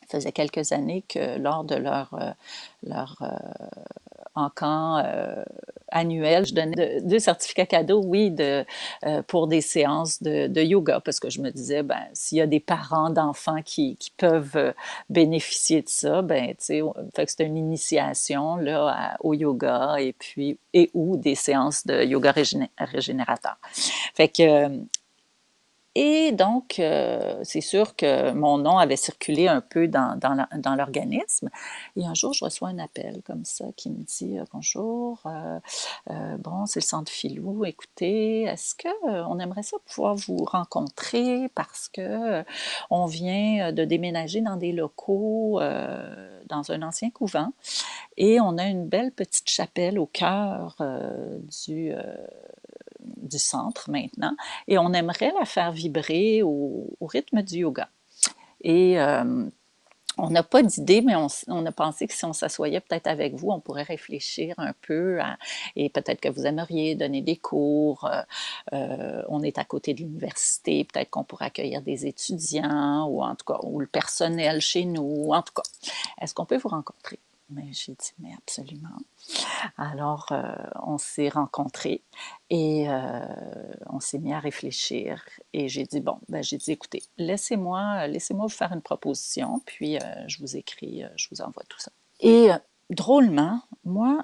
Ça faisait quelques années que lors de leur, euh, leur en camp euh, annuel. Je donnais deux certificats cadeaux, oui, euh, pour des séances de, yoga, parce que je me disais, ben, s'il y a des parents d'enfants qui, peuvent euh, bénéficier de ça, ben, tu c'est une initiation là, au yoga et puis et ou des séances de yoga régénérateur. Fait que et donc, euh, c'est sûr que mon nom avait circulé un peu dans, l'organisme. Et un jour, je reçois un appel comme ça qui me dit euh, Bonjour, euh, bon, c'est le centre Filou. Écoutez, est-ce qu'on aimerait ça pouvoir vous rencontrer parce que on vient de déménager dans des locaux dans un ancien couvent et on a une belle petite chapelle au cœur du du centre maintenant, et on aimerait la faire vibrer au, rythme du yoga. Et euh, on n'a pas d'idée, mais on, a pensé que si on s'assoyait peut-être avec vous, on pourrait réfléchir un peu et peut-être que vous aimeriez donner des cours. Euh, euh, on est à côté de l'université, peut-être qu'on pourrait accueillir des étudiants ou en tout cas, ou le personnel chez nous. En tout cas, est-ce qu'on peut vous rencontrer? Mais j'ai dit, mais absolument. Alors, euh, on s'est rencontrés et euh, on s'est mis à réfléchir. Et j'ai dit, bon, ben, j'ai dit, écoutez, laissez-moi laissez-moi vous faire une proposition, puis euh, je vous écris, je vous envoie tout ça. Et drôlement, moi,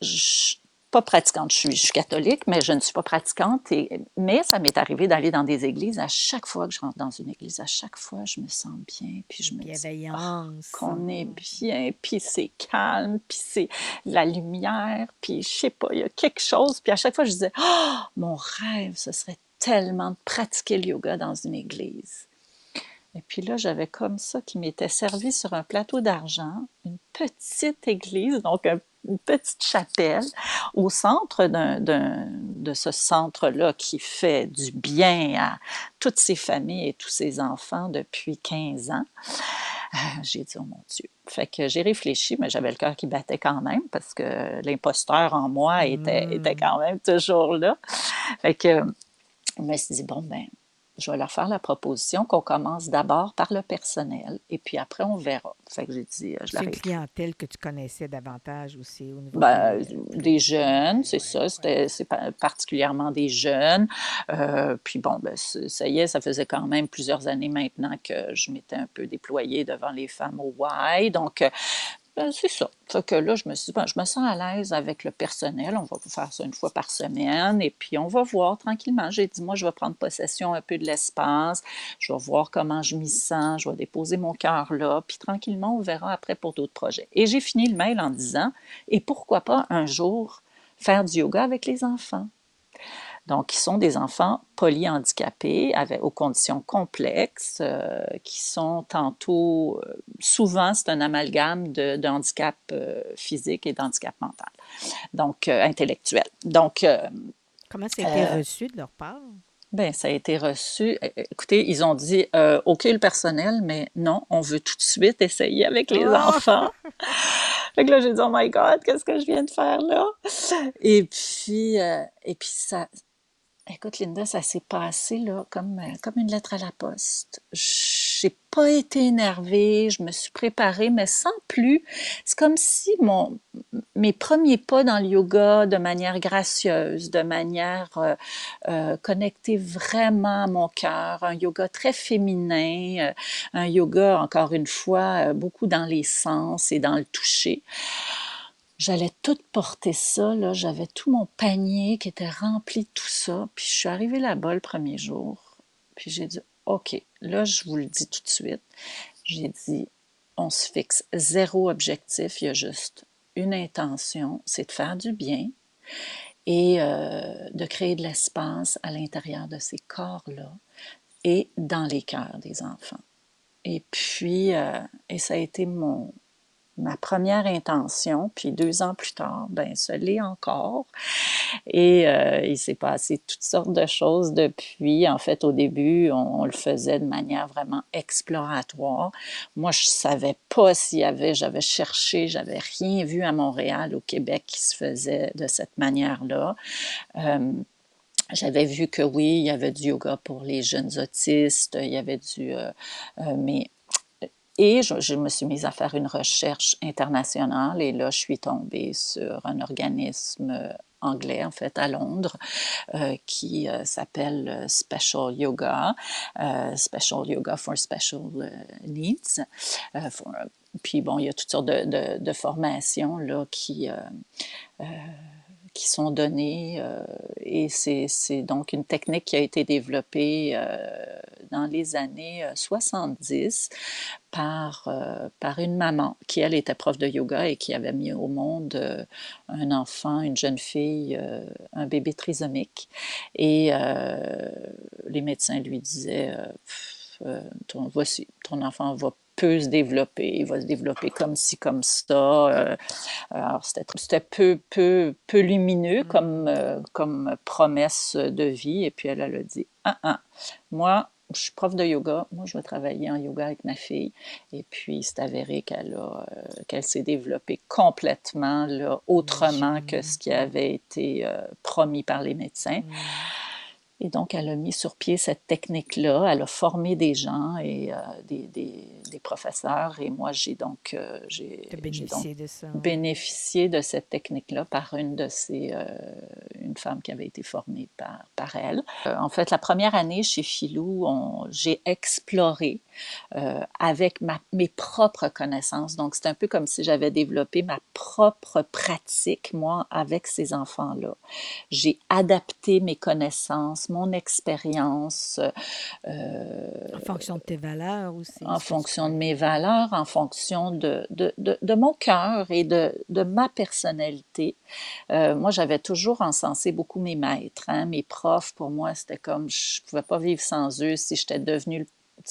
je, pas pratiquante. Je suis, je suis, catholique, mais je ne suis pas pratiquante. Et, mais ça m'est arrivé d'aller dans des églises. À chaque fois que je rentre dans une église, à chaque fois, je me sens bien. Puis je me dis ah, qu'on est bien, puis c'est calme, puis c'est la lumière, puis je sais pas, il y a quelque chose. Puis à chaque fois, je disais, oh, mon rêve, ce serait tellement de pratiquer le yoga dans une église. Et puis là, j'avais comme ça qui m'était servi sur un plateau d'argent, une petite église, donc un une petite chapelle au centre de ce centre-là qui fait du bien à toutes ces familles et tous ces enfants depuis 15 ans. Euh, j'ai dit, oh mon Dieu. Fait que j'ai réfléchi, mais j'avais le cœur qui battait quand même parce que l'imposteur en moi était, était quand même toujours là. Fait que je me suis dit, bon, ben, je vais leur faire la proposition qu'on commence d'abord par le personnel et puis après on verra. Fait que j'ai dit, euh, je C'est une clientèle que tu connaissais davantage aussi au niveau ben, des jeunes, c'est ça, c'est particulièrement des jeunes. Euh, puis bon, ben, ça y est, ça faisait quand même plusieurs années maintenant que je m'étais un peu déployée devant les femmes au Y. Donc, euh, ben, c'est ça. Fait que là, je me suis dit, ben, je me sens à l'aise avec le personnel. On va faire ça une fois par semaine et puis on va voir tranquillement. J'ai dit, moi, je vais prendre possession un peu de l'espace. Je vais voir comment je m'y sens. Je vais déposer mon cœur là. Puis tranquillement, on verra après pour d'autres projets. Et j'ai fini le mail en disant, et pourquoi pas un jour faire du yoga avec les enfants? Donc, qui sont des enfants polyhandicapés, avec, aux conditions complexes, euh, qui sont tantôt, euh, souvent, c'est un amalgame de, handicap euh, physique et d'handicap mental, donc intellectuel. Donc, Comment ça a été reçu de leur part? Bien, ça a été reçu. Écoutez, ils ont dit OK le personnel, mais non, on veut tout de suite essayer avec les ah! enfants. fait que là, j'ai dit Oh my God, qu'est-ce que je viens de faire là? Et puis, et puis ça, Écoute, Linda, ça s'est passé là, comme, euh, comme une lettre à la poste. J'ai pas été énervée, je me suis préparée, mais sans plus. C'est comme si mon, mes premiers pas dans le yoga, de manière gracieuse, de manière euh, euh, connectée vraiment à mon cœur, un yoga très féminin, un yoga, encore une fois, beaucoup dans les sens et dans le toucher. J'allais tout porter ça, là. J'avais tout mon panier qui était rempli de tout ça. Puis je suis arrivée là-bas le premier jour. Puis j'ai dit, OK, là, je vous le dis tout de suite. J'ai dit, on se fixe zéro objectif. Il y a juste une intention, c'est de faire du bien et euh, de créer de l'espace à l'intérieur de ces corps-là et dans les cœurs des enfants. Et puis, euh, et ça a été mon, ma première intention, puis deux ans plus tard, ben ce l'est encore. Et euh, il s'est passé toutes sortes de choses depuis. En fait, au début, on, le faisait de manière vraiment exploratoire. Moi, je savais pas s'il y avait, j'avais cherché, j'avais rien vu à Montréal, au Québec, qui se faisait de cette manière-là. Euh, j'avais vu que oui, il y avait du yoga pour les jeunes autistes, il y avait du... Euh, mais et je, me suis mise à faire une recherche internationale et là, je suis tombée sur un organisme euh, anglais, en fait, à Londres, euh, qui euh, s'appelle Special Yoga, Special Yoga for Special Needs. puis bon, il y a toutes sortes de, de formations là, qui qui sont données euh, et c'est donc une technique qui a été développée euh, dans les années 70 euh, par, par une maman qui, elle, était prof de yoga et qui avait mis au monde un enfant, une jeune fille, un bébé trisomique. Et les médecins lui disaient, voici, ton enfant va peut se développer, il va se développer comme ci, comme ça. Euh, alors, c'était peu, peu, peu lumineux mm. comme, euh, comme promesse de vie. Et puis, elle, elle a dit, ah, ah, moi, je suis prof de yoga, moi, je vais travailler en yoga avec ma fille. Et puis, c'est avéré qu'elle euh, qu'elle s'est développée complètement, là, autrement que ce qui avait été promis par les médecins. Et donc, elle a mis sur pied cette technique-là. Elle a formé des gens et euh, des, des, des, professeurs. Et moi, j'ai donc, euh, j'ai, bénéficié, de ça. bénéficié de cette technique-là par une de ces, euh, une femme qui avait été formée par, par elle. en fait, la première année chez Filou, j'ai exploré avec ma, mes propres connaissances. Donc, c'est un peu comme si j'avais développé ma propre pratique, moi, avec ces enfants-là. J'ai adapté mes connaissances mon expérience. Euh, en fonction de tes valeurs aussi. En fonction de mes valeurs, en fonction de, de, de, mon cœur et de, ma personnalité. Euh, moi, j'avais toujours encensé beaucoup mes maîtres, hein. mes profs. Pour moi, c'était comme je ne pouvais pas vivre sans eux si j'étais devenue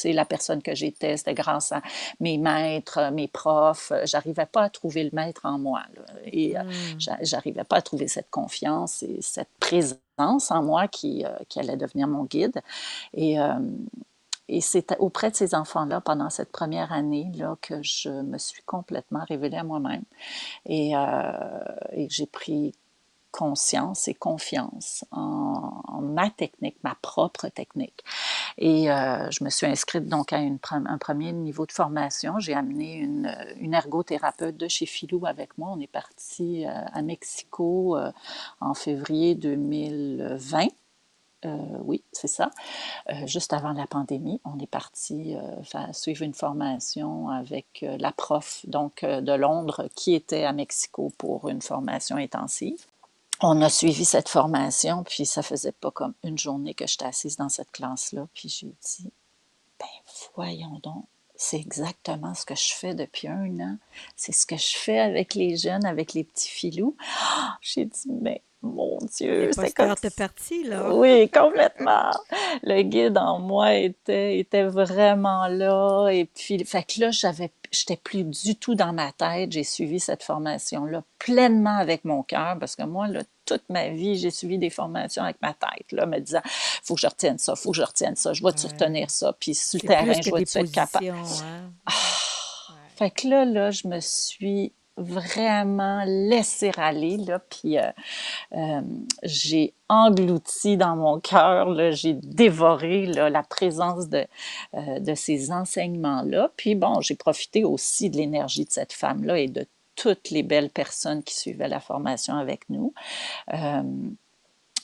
la personne que j'étais, c'était grâce à mes maîtres, mes profs. J'arrivais pas à trouver le maître en moi. Et euh, hmm. j'arrivais pas à trouver cette confiance et cette présence en moi qui, euh, qui allait devenir mon guide. Et, euh, et c'est auprès de ces enfants-là, pendant cette première année, là, que je me suis complètement révélée à moi-même. Et, euh, et j'ai pris conscience et confiance en, ma technique, ma propre technique. Et euh, je me suis inscrite donc à un premier niveau de formation. J'ai amené une, ergothérapeute de chez Filou avec moi. On est parti euh, à Mexico euh, en février 2020. oui, c'est ça. juste avant la pandémie, on est parti suivre une formation avec la prof donc de Londres qui était à Mexico pour une formation intensive on a suivi cette formation, puis ça faisait pas comme une journée que j'étais assise dans cette classe-là, puis j'ai dit, ben voyons donc, c'est exactement ce que je fais depuis un an. C'est ce que je fais avec les jeunes, avec les petits filous. j'ai dit, mais mon Dieu, c'est comme... parti, là. Oui, complètement. Le guide en moi était, était vraiment là. Et puis, fait que là, j'avais, j'étais plus du tout dans ma tête. J'ai suivi cette formation-là pleinement avec mon cœur parce que moi, là, toute ma vie, j'ai suivi des formations avec ma tête, là, me disant, faut que je retienne ça, faut que je retienne ça, je vais-tu retenir ça, puis sur le terrain, je vais-tu être capable? Hein? Ah! Fait que là, là, je me suis vraiment laisser aller, là, puis euh, euh, j'ai englouti dans mon cœur, j'ai dévoré la présence de, euh, de ces enseignements-là. Puis bon, j'ai profité aussi de l'énergie de cette femme-là et de toutes les belles personnes qui suivaient la formation avec nous.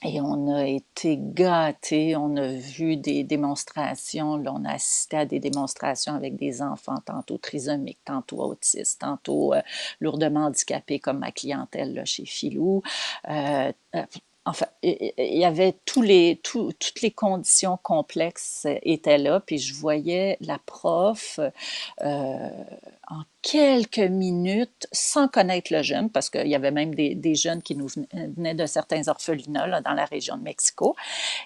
Et on a été gâtés, on a vu des démonstrations, on a assisté à des démonstrations avec des enfants tantôt trisomiques, tantôt autistes, tantôt euh, lourdement handicapés comme ma clientèle chez Filou. Euh, euh, enfin, il y avait tous les, toutes les conditions complexes étaient là, puis je voyais la prof euh, en quelques minutes, sans connaître le jeune, parce qu'il y avait même des, des, jeunes qui nous venaient de certains orphelinats là, dans la région de Mexico,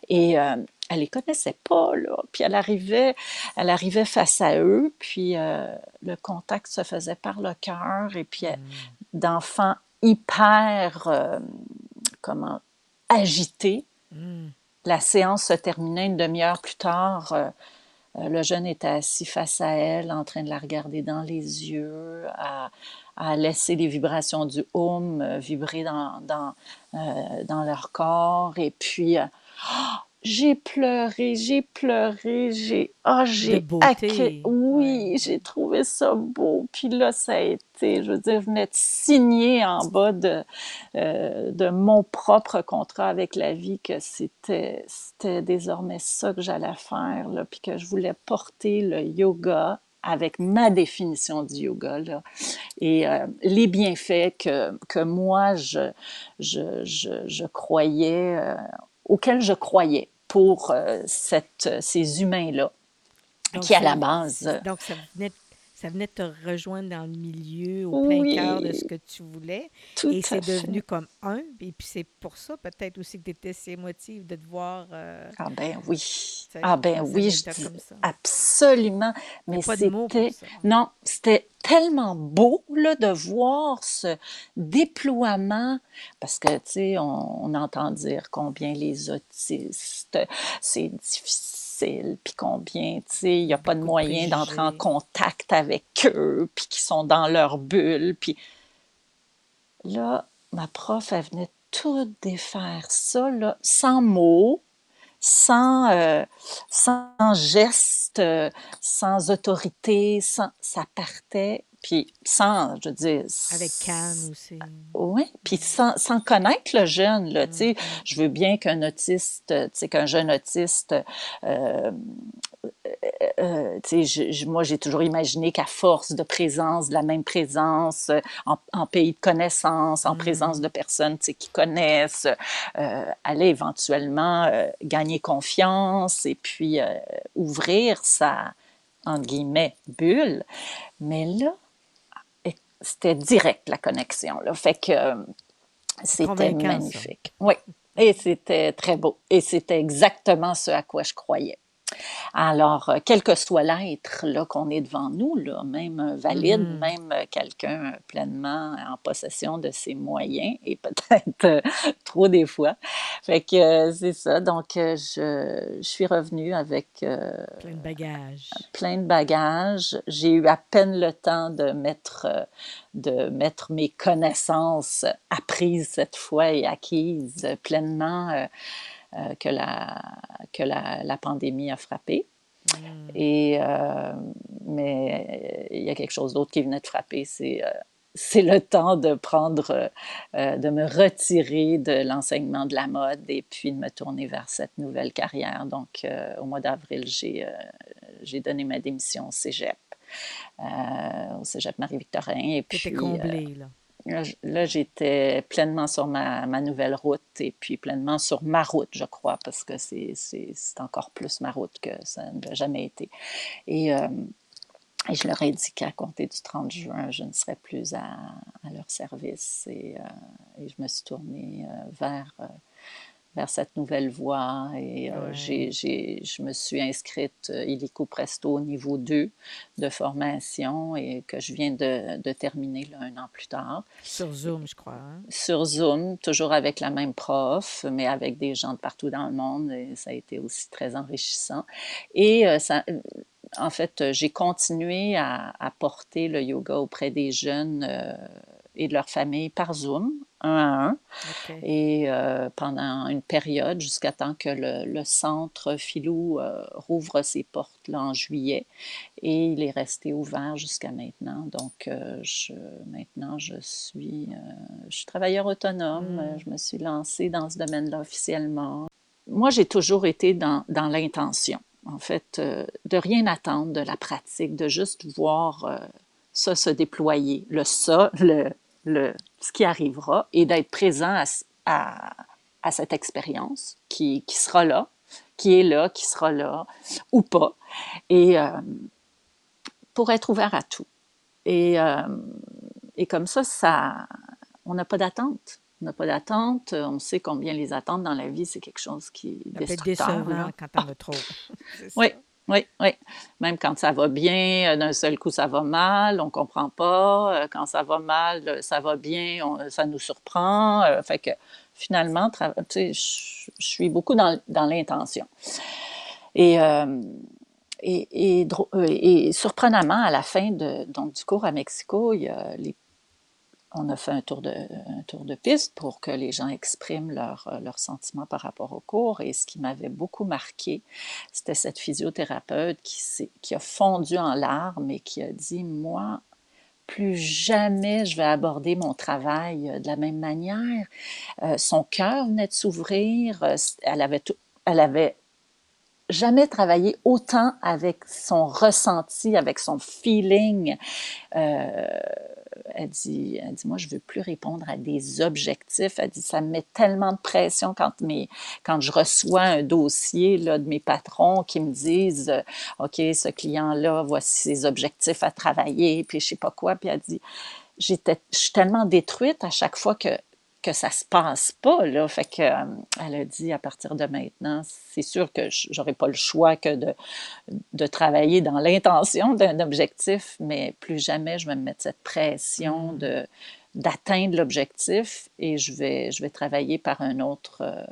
et euh, elle les connaissait pas, là. Puis elle arrivait, elle arrivait face à eux, puis euh, le contact se faisait par le cœur, et puis mmh. d'enfants hyper, comment, agité. Hmm. La séance se terminait une demi-heure plus tard. Euh, euh, le jeune était assis face à elle, en train de la regarder dans les yeux, à, laisser les vibrations du home euh, vibrer dans, dans, dans, leur corps. Et puis, j'ai pleuré, j'ai pleuré, j'ai oh, j'ai oui, j'ai trouvé ça beau. Puis là ça a été, je veux dire, venais de signer en bas de euh, de mon propre contrat avec la vie que c'était c'était désormais ça que j'allais faire là, puis que je voulais porter le yoga avec ma définition du yoga là, et euh, les bienfaits que, que moi je, je, je, croyais euh, auxquels je croyais pour euh, cette, ces humains-là, qui à la base... Donc, ça venait ça venait te rejoindre dans le milieu, au plein cœur de ce que tu voulais. et c'est devenu comme un. Et puis c'est pour ça peut-être aussi que tu étais si émotive de te voir. Euh, ah ben oui. Ah ben oui, je dis absolument. Mais c'était... Non, c'était tellement beau là, de voir ce déploiement, parce que, tu sais, on, on entend dire combien les autistes, c'est difficile puis combien, tu sais, il n'y a pas de moyen d'entrer en contact avec eux, puis qui sont dans leur bulle, puis là, ma prof, elle venait tout défaire ça, là, sans mots, sans, euh, sans geste, sans autorité, sans, ça partait puis sans, je veux dire... Avec Cannes aussi. Oui, puis sans, sans, connaître le jeune, là, tu sais. Mm-hmm. Je veux bien qu'un autiste, tu sais, qu'un jeune autiste... Euh, euh, moi, j'ai toujours imaginé qu'à force de présence, de la même présence, en, pays de connaissance, en présence mm-hmm. de personnes, qui connaissent, euh, allait éventuellement gagner confiance et puis ouvrir sa, entre guillemets, bulle. Mais là, c'était direct la connexion. Là. Fait que euh, c'était magnifique. Oui, et c'était très beau. Et c'était exactement ce à quoi je croyais. Alors, euh, quel que soit l'être là qu'on est devant nous, là, même valide, mm. même quelqu'un pleinement en possession de ses moyens, et peut-être euh, trop des fois. Fait que euh, c'est ça. Donc, je, je, suis revenue avec plein de bagages. Plein de bagages. J'ai eu à peine le temps de mettre de mettre mes connaissances apprises cette fois et acquises pleinement euh, que, la, que la, la, pandémie a frappé. Mm. Et, euh, mais il y a quelque chose d'autre qui venait de frapper, c'est euh, c'est le temps de prendre, euh, de me retirer de l'enseignement de la mode et puis de me tourner vers cette nouvelle carrière. Donc, euh, au mois d'avril, j'ai, euh, j'ai donné ma démission au cégep, au cégep Marie-Victorin. Et puis, comblée, là. Là, j'étais pleinement sur ma, nouvelle route et puis pleinement sur ma route, je crois, parce que c'est, encore plus ma route que ça n'a jamais été. Et et je leur ai dit qu'à compter du 30 juin, je ne serais plus à, leur service. Et, euh, et, je me suis tournée euh, vers, euh, vers cette nouvelle voie. Et j'ai, j'ai, je me suis inscrite illico presto au niveau 2 de formation et que je viens de, de terminer là, un an plus tard. Sur Zoom, je crois. Hein? Sur Zoom, toujours avec la même prof, mais avec des gens de partout dans le monde. Et ça a été aussi très enrichissant. Et ça en fait, euh, j'ai continué à, porter le yoga auprès des jeunes euh, et de leurs familles par Zoom, un à un. Et euh, pendant une période, jusqu'à temps que le, centre Filou rouvre ses portes là, en juillet. Et il est resté ouvert jusqu'à maintenant. Donc, je, maintenant, je suis, je suis travailleur autonome. Hmm. Je me suis lancée dans ce domaine-là officiellement. Moi, j'ai toujours été dans, dans l'intention en fait, euh, de rien attendre de la pratique, de juste voir euh, ça se déployer, le ça, le, le, ce qui arrivera, et d'être présent à, à, cette expérience qui, qui, sera là, qui est là, qui sera là, ou pas, et euh, pour être ouvert à tout. Et, et comme ça, ça on n'a pas d'attente. On n'a pas d'attente. On sait combien les attentes dans la vie, c'est quelque chose qui est destructeur. quand on a trop. oui, oui, oui. Même quand ça va bien, euh, d'un seul coup, ça va mal, on ne comprend pas. Euh, quand ça va mal, euh, ça va bien, ça nous surprend. Fait que finalement, je suis beaucoup dans, dans l'intention. Et, et, et, et, surprenamment, à la fin de, donc, du cours à Mexico, il y a les on a fait un tour, de, tour de piste pour que les gens expriment leurs leur euh, sentiments par rapport au cours. Et ce qui m'avait beaucoup marqué, c'était cette physiothérapeute qui, qui a fondu en larmes et qui a dit, moi, plus jamais je vais aborder mon travail euh, de la même manière. Euh, son cœur venait de s'ouvrir. Elle avait, elle avait jamais travaillé autant avec son ressenti, avec son feeling. Elle dit, elle dit, moi, je veux plus répondre à des objectifs. Elle dit, ça me met tellement de pression quand, quand je reçois un dossier là, de mes patrons qui me disent, euh, OK, ce client-là, voici ses objectifs à travailler, puis je sais pas quoi. Puis elle dit, je suis tellement détruite à chaque fois que que ça se passe pas. Là. Fait que, euh, elle a dit à partir de maintenant, c'est sûr que j'aurais pas le choix que de, de travailler dans l'intention d'un objectif, mais plus jamais je vais me mettre cette pression mm. de d'atteindre l'objectif et je vais, je vais travailler par un autre, euh,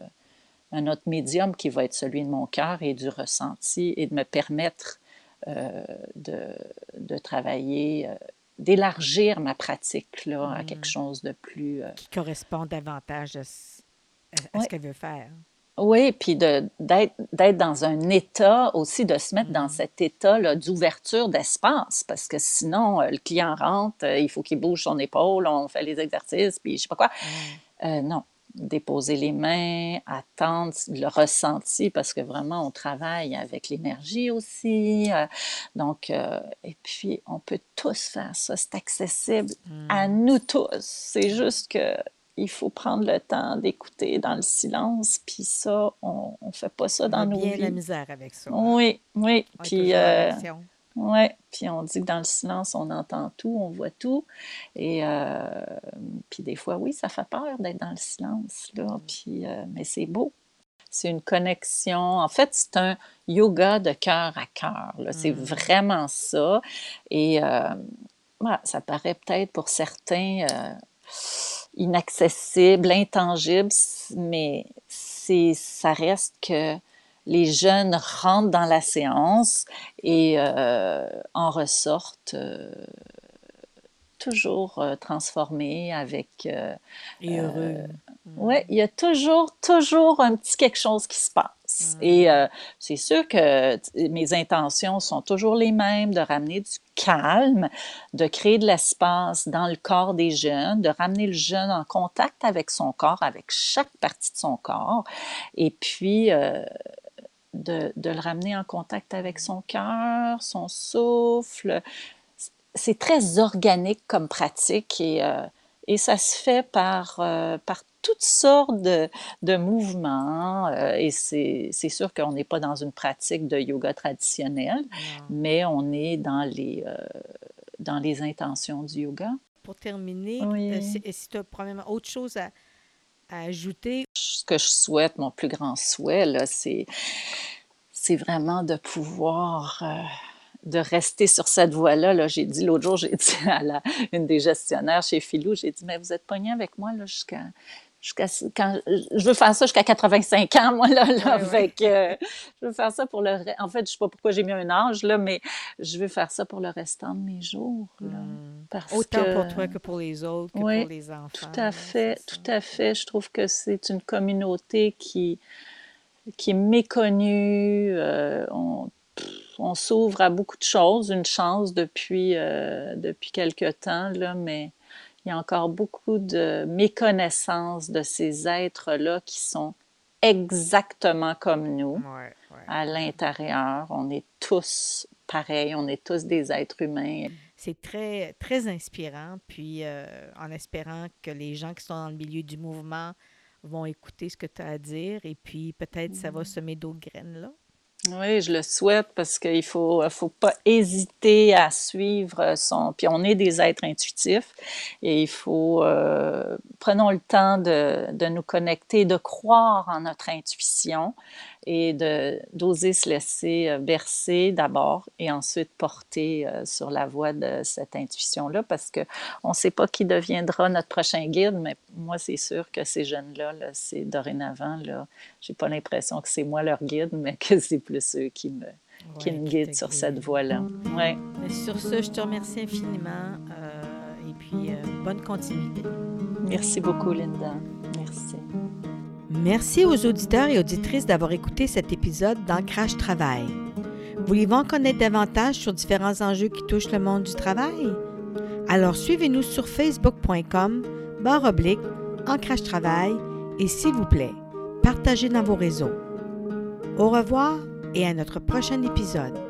un autre médium qui va être celui de mon cœur et du ressenti et de me permettre euh, de, de, travailler d'élargir ma pratique là, à quelque mm. chose de plus... Euh, qui correspond davantage à, ce qu'elle veut faire. Oui, puis d'être dans un état aussi, de se mettre dans mm. cet état d'ouverture d'espace, parce que sinon, euh, le client rentre, euh, il faut qu'il bouge son épaule, on fait les exercices, puis je sais pas quoi. Non, déposer les mains, attendre le ressenti, parce que vraiment, on travaille avec l'énergie aussi. Euh, donc, euh, et puis, on peut tous faire ça. C'est accessible à hmm. nous tous. C'est juste que il faut prendre le temps d'écouter dans le silence, puis ça, on ne fait pas ça dans nos bien la misère avec ça. Oui, oui. puis, oui, puis on dit que dans le silence, on entend tout, on voit tout. Et euh, puis des fois, oui, ça fait peur d'être dans le silence, là. Puis, euh, mais c'est beau. C'est une connexion. En fait, c'est un yoga de cœur à cœur. C'est mm. vraiment ça. Et euh, ça paraît peut-être pour certains inaccessible, intangible, mais ça reste que les jeunes rentrent dans la séance et euh, en ressortent euh, toujours euh, transformés avec... et heureux. Oui, il y a toujours, toujours un petit quelque chose qui se passe. place. Et euh, c'est sûr que mes intentions sont toujours les mêmes, de ramener du calme, de créer de l'espace dans le corps des jeunes, de ramener le jeune en contact avec son corps, avec chaque partie de son corps, et puis euh, de, de, le ramener en contact avec son cœur, son souffle. C'est très organique comme pratique et, euh, et ça se fait par, euh, par toutes sortes de, de mouvements. et c'est sûr qu'on n'est pas dans une pratique de yoga traditionnelle, mais on est dans les, dans les intentions du yoga. Pour terminer, si tu as probablement autre chose à, ajouter? Ce que je souhaite, mon plus grand souhait, c'est, c'est vraiment de pouvoir euh, de rester sur cette voie-là. -là, j'ai dit l'autre jour, j'ai dit à la, une des gestionnaires chez Philou, j'ai dit, mais vous êtes pogné avec moi là, jusqu'à quand je veux faire ça jusqu'à 85 ans moi là, là je veux faire ça pour le en fait je sais pas pourquoi j'ai mis un âge là mais je veux faire ça pour le restant de mes jours hmm. autant pour toi que pour les autres que pour les enfants tout à fait tout à fait. Je trouve que c'est une communauté qui qui est méconnue euh, on, on s'ouvre à beaucoup de choses une chance depuis euh, depuis quelque temps là mais il y a encore beaucoup de méconnaissance de ces êtres-là qui sont exactement comme nous à l'intérieur. On est tous pareils, on est tous des êtres humains. C'est très, très inspirant, puis euh, en espérant que les gens qui sont dans le milieu du mouvement vont écouter ce que tu as à dire, et puis peut-être ça va mm. semer d'autres graines là. Oui, je le souhaite parce qu'il ne faut, faut pas hésiter à suivre son... Puis on est des êtres intuitifs et il faut... Euh, prenons le temps de, de, nous connecter, de croire en notre intuition et d'oser se laisser euh, bercer d'abord et ensuite porter euh, sur la voie de cette intuition-là parce qu'on ne sait pas qui deviendra notre prochain guide, mais moi, c'est sûr que ces jeunes-là, -là, c'est dorénavant, là, j'ai pas l'impression que c'est moi leur guide, mais que c'est plus eux qui me, qui me guident sur cette voie-là. Ouais. sur ce, je te remercie infiniment euh, et puis bonne continuité. Merci beaucoup, Linda. Merci. Aux auditeurs et auditrices d'avoir écouté cet épisode d'Ancrage Travail. Voulez-vous en connaître davantage sur différents enjeux qui touchent le monde du travail? Alors suivez-nous sur facebook.com barre oblique Ancrage Travail et s'il vous plaît, partagez dans vos réseaux. Au revoir et à notre prochain épisode.